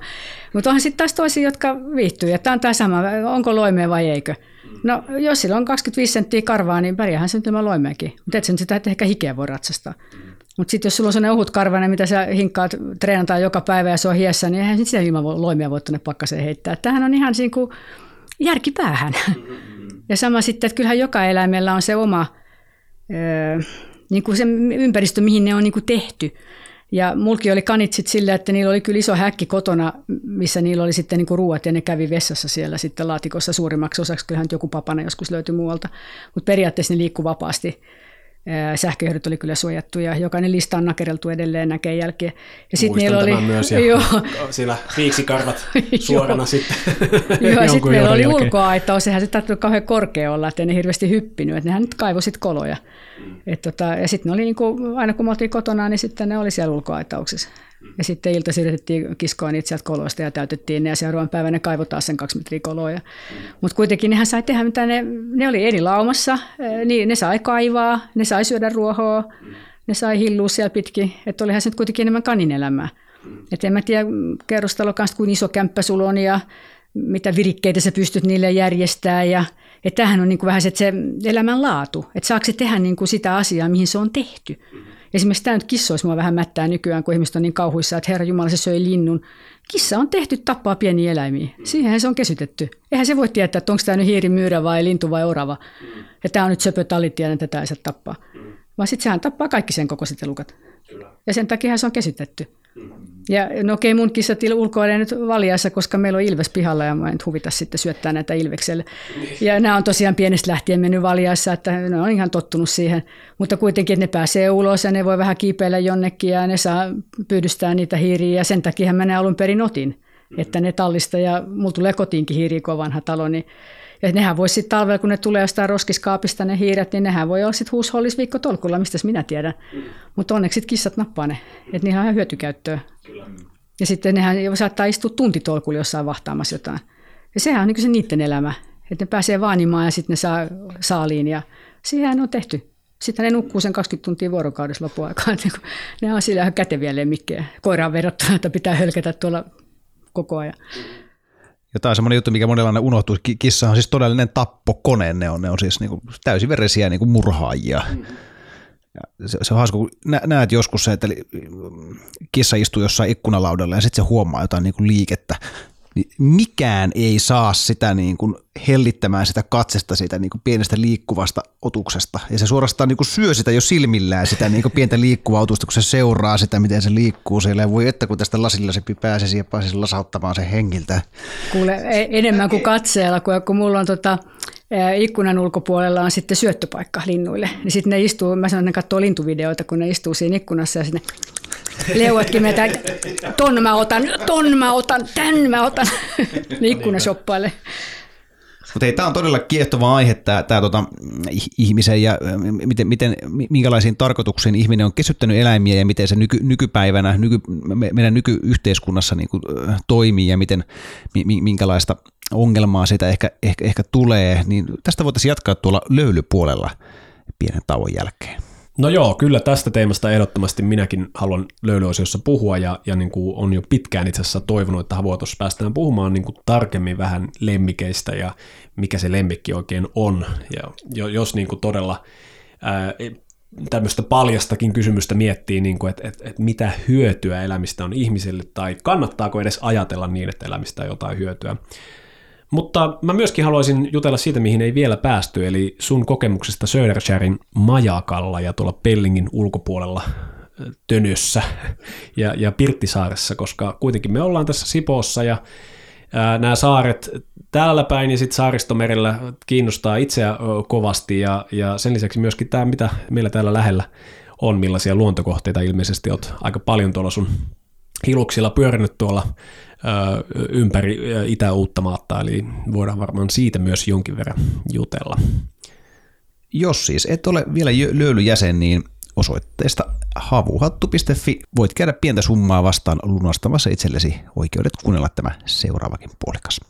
Mutta onhan sitten taas toisia, jotka viihtyy, että on tämä sama, onko loimea vai eikö. No jos sillä on 25 senttiä karvaa, niin pärjäähän se nyt ilman loimeakin. Mutta et sen sitä, että ehkä hikeä voi ratsastaa. Mutta sitten jos sulla on sellainen ohut karvainen, mitä sä hinkkaat, treenataan joka päivä ja se on hiessä, niin eihän sitä ilman loimia voi tuonne pakkaseen heittää. Tämähän on ihan niin kuin järkipäähän. Ja sama sitten, että kyllähän joka eläimellä on se oma öö, niin kuin se ympäristö, mihin ne on niin kuin tehty. Ja mulki oli kanitsit sillä, että niillä oli kyllä iso häkki kotona, missä niillä oli sitten niin kuin ruuat ja ne kävi vessassa siellä sitten laatikossa suurimmaksi osaksi. Kyllähän joku papana joskus löytyi muualta, mutta periaatteessa ne liikkuu vapaasti sähköjohdot oli kyllä suojattu ja jokainen lista on nakereltu edelleen näkeen jälkeen. Ja sitten meillä oli, myös ja joo. siellä viiksikarvat suorana sitten. joo, ja sitten meillä oli ulkoaita, sehän se tarvitsi kauhean korkea olla, ettei ne hirveästi hyppinyt, että nehän nyt kaivoi sitten koloja. Et tota, ja sitten ne oli niin kuin, aina kun me oltiin kotona, niin sitten ne oli siellä ulkoaitauksessa. Ja sitten ilta yritettiin kiskoa niitä sieltä koloista ja täytettiin ne ja seuraavan päivän ne kaivoi taas sen kaksi metriä koloja. Mutta kuitenkin nehän sai tehdä mitä ne, ne oli eri laumassa, niin ne sai kaivaa, ne sai syödä ruohoa, ne sai hillua siellä pitkin. Että olihan se nyt kuitenkin enemmän kanin elämää. Että en mä tiedä kerrostalo kanssa, kuin iso kämppä sulla on ja mitä virikkeitä sä pystyt niille järjestää ja että tämähän on niin kuin vähän se, että se elämän laatu, että saako se tehdä niin kuin sitä asiaa, mihin se on tehty. Esimerkiksi tämä nyt kissoissa mua vähän mättää nykyään, kun ihmiset on niin kauhuissa, että herra Jumala, se söi linnun. Kissa on tehty tappaa pieniä eläimiä. Siihen se on kesytetty. Eihän se voi tietää, että onko tämä nyt hiiri, myyrä vai lintu vai orava. Ja tämä on nyt söpö talitia, että tätä ei saa tappaa. Vaan sitten sehän tappaa kaikki sen kokoiset elukat. Ja sen takia se on kesytetty. Ja no okei, mun kissat ulkoa nyt valjaissa, koska meillä on ilves pihalla ja mä en huvita sitten syöttää näitä ilvekselle. Ja nämä on tosiaan pienestä lähtien mennyt valjaissa, että ne on ihan tottunut siihen. Mutta kuitenkin, että ne pääsee ulos ja ne voi vähän kiipeillä jonnekin ja ne saa pyydystää niitä hiiriä ja sen takia mä ne alun perin otin. Että ne tallista ja mulla tulee kotiinkin hiiriä, kun vanha talo, niin ja nehän voisi sitten talvella, kun ne tulee jostain roskiskaapista ne hiiret, niin nehän voi olla sitten huushollis viikko tolkulla, mistä minä tiedän. Mm. Mutta onneksi sit kissat nappaa ne, että niillä on ihan hyötykäyttöä. Kyllä. Ja sitten nehän saattaa istua tuntitolkulla jossain vahtaamassa jotain. Ja sehän on niin se niiden elämä, että ne pääsee vaanimaan ja sitten ne saa saaliin ja siihen on tehty. Sitten ne nukkuu sen 20 tuntia vuorokaudessa loppuaikaan. Ne on sillä ihan käteviä lemmikkejä. Koiraan verrattuna, että pitää hölkätä tuolla koko ajan. Ja tämä on semmoinen juttu, mikä monella unohtuu. Kissa on siis todellinen tappokone. Ne on, ne on siis niin kuin täysiverisiä niin kuin murhaajia. Mm. Ja se, se on hauska, kun näet joskus se, että kissa istuu jossain ikkunalaudalla ja sitten se huomaa jotain niin kuin liikettä niin mikään ei saa sitä niin kuin hellittämään sitä katsesta siitä niin kuin pienestä liikkuvasta otuksesta. Ja se suorastaan niin kuin syö sitä jo silmillään, sitä niin kuin pientä liikkuvaa otusta, kun se seuraa sitä, miten se liikkuu siellä. Ja voi että kun tästä lasilla se pääsisi ja pääsisi lasauttamaan sen hengiltä. Kuule, e- enemmän kuin katseella, kun, kun mulla on tota, ikkunan ulkopuolella on sitten syöttöpaikka linnuille. Niin sitten ne istuu, mä sanon, että ne katsoo lintuvideoita, kun ne istuu siinä ikkunassa ja sitten leuatkin meitä, ton mä otan, ton mä otan, tän mä otan, niin ikkunashoppaille. Mutta tämä on todella kiehtova aihe, tämä, tämä tota, ihmisen ja miten, miten, minkälaisiin tarkoituksiin ihminen on kesyttänyt eläimiä ja miten se nyky, nykypäivänä, nyky, meidän nykyyhteiskunnassa niin kuin, toimii ja miten, minkälaista ongelmaa siitä ehkä, ehkä, ehkä tulee. Niin tästä voitaisiin jatkaa tuolla löylypuolella pienen tauon jälkeen. No joo, kyllä tästä teemasta ehdottomasti minäkin haluan löylyosiossa puhua ja, ja niin kuin on jo pitkään itse asiassa toivonut, että vuotossa päästään puhumaan niin kuin tarkemmin vähän lemmikeistä ja mikä se lemmikki oikein on. Ja jos niin kuin todella ää, tämmöistä paljastakin kysymystä miettii, niin kuin, että, että, että mitä hyötyä elämistä on ihmisille tai kannattaako edes ajatella niin, että elämistä on jotain hyötyä. Mutta mä myöskin haluaisin jutella siitä, mihin ei vielä päästy, eli sun kokemuksesta Söderkärrin majakalla ja tuolla Pellingin ulkopuolella Tönössä ja, ja Pirttisaaressa, koska kuitenkin me ollaan tässä Sipoossa ja nämä saaret täällä päin ja sitten saaristomerellä kiinnostaa itseä kovasti ja, ja sen lisäksi myöskin tämä, mitä meillä täällä lähellä on, millaisia luontokohteita ilmeisesti olet aika paljon tuolla sun hiluksilla pyörinyt tuolla ympäri Itä-Uuttamaata, eli voidaan varmaan siitä myös jonkin verran jutella. Jos siis et ole vielä löylyjäsen, niin osoitteesta havuhattu.fi voit käydä pientä summaa vastaan lunastamassa itsellesi oikeudet kuunnella tämä seuraavakin puolikas.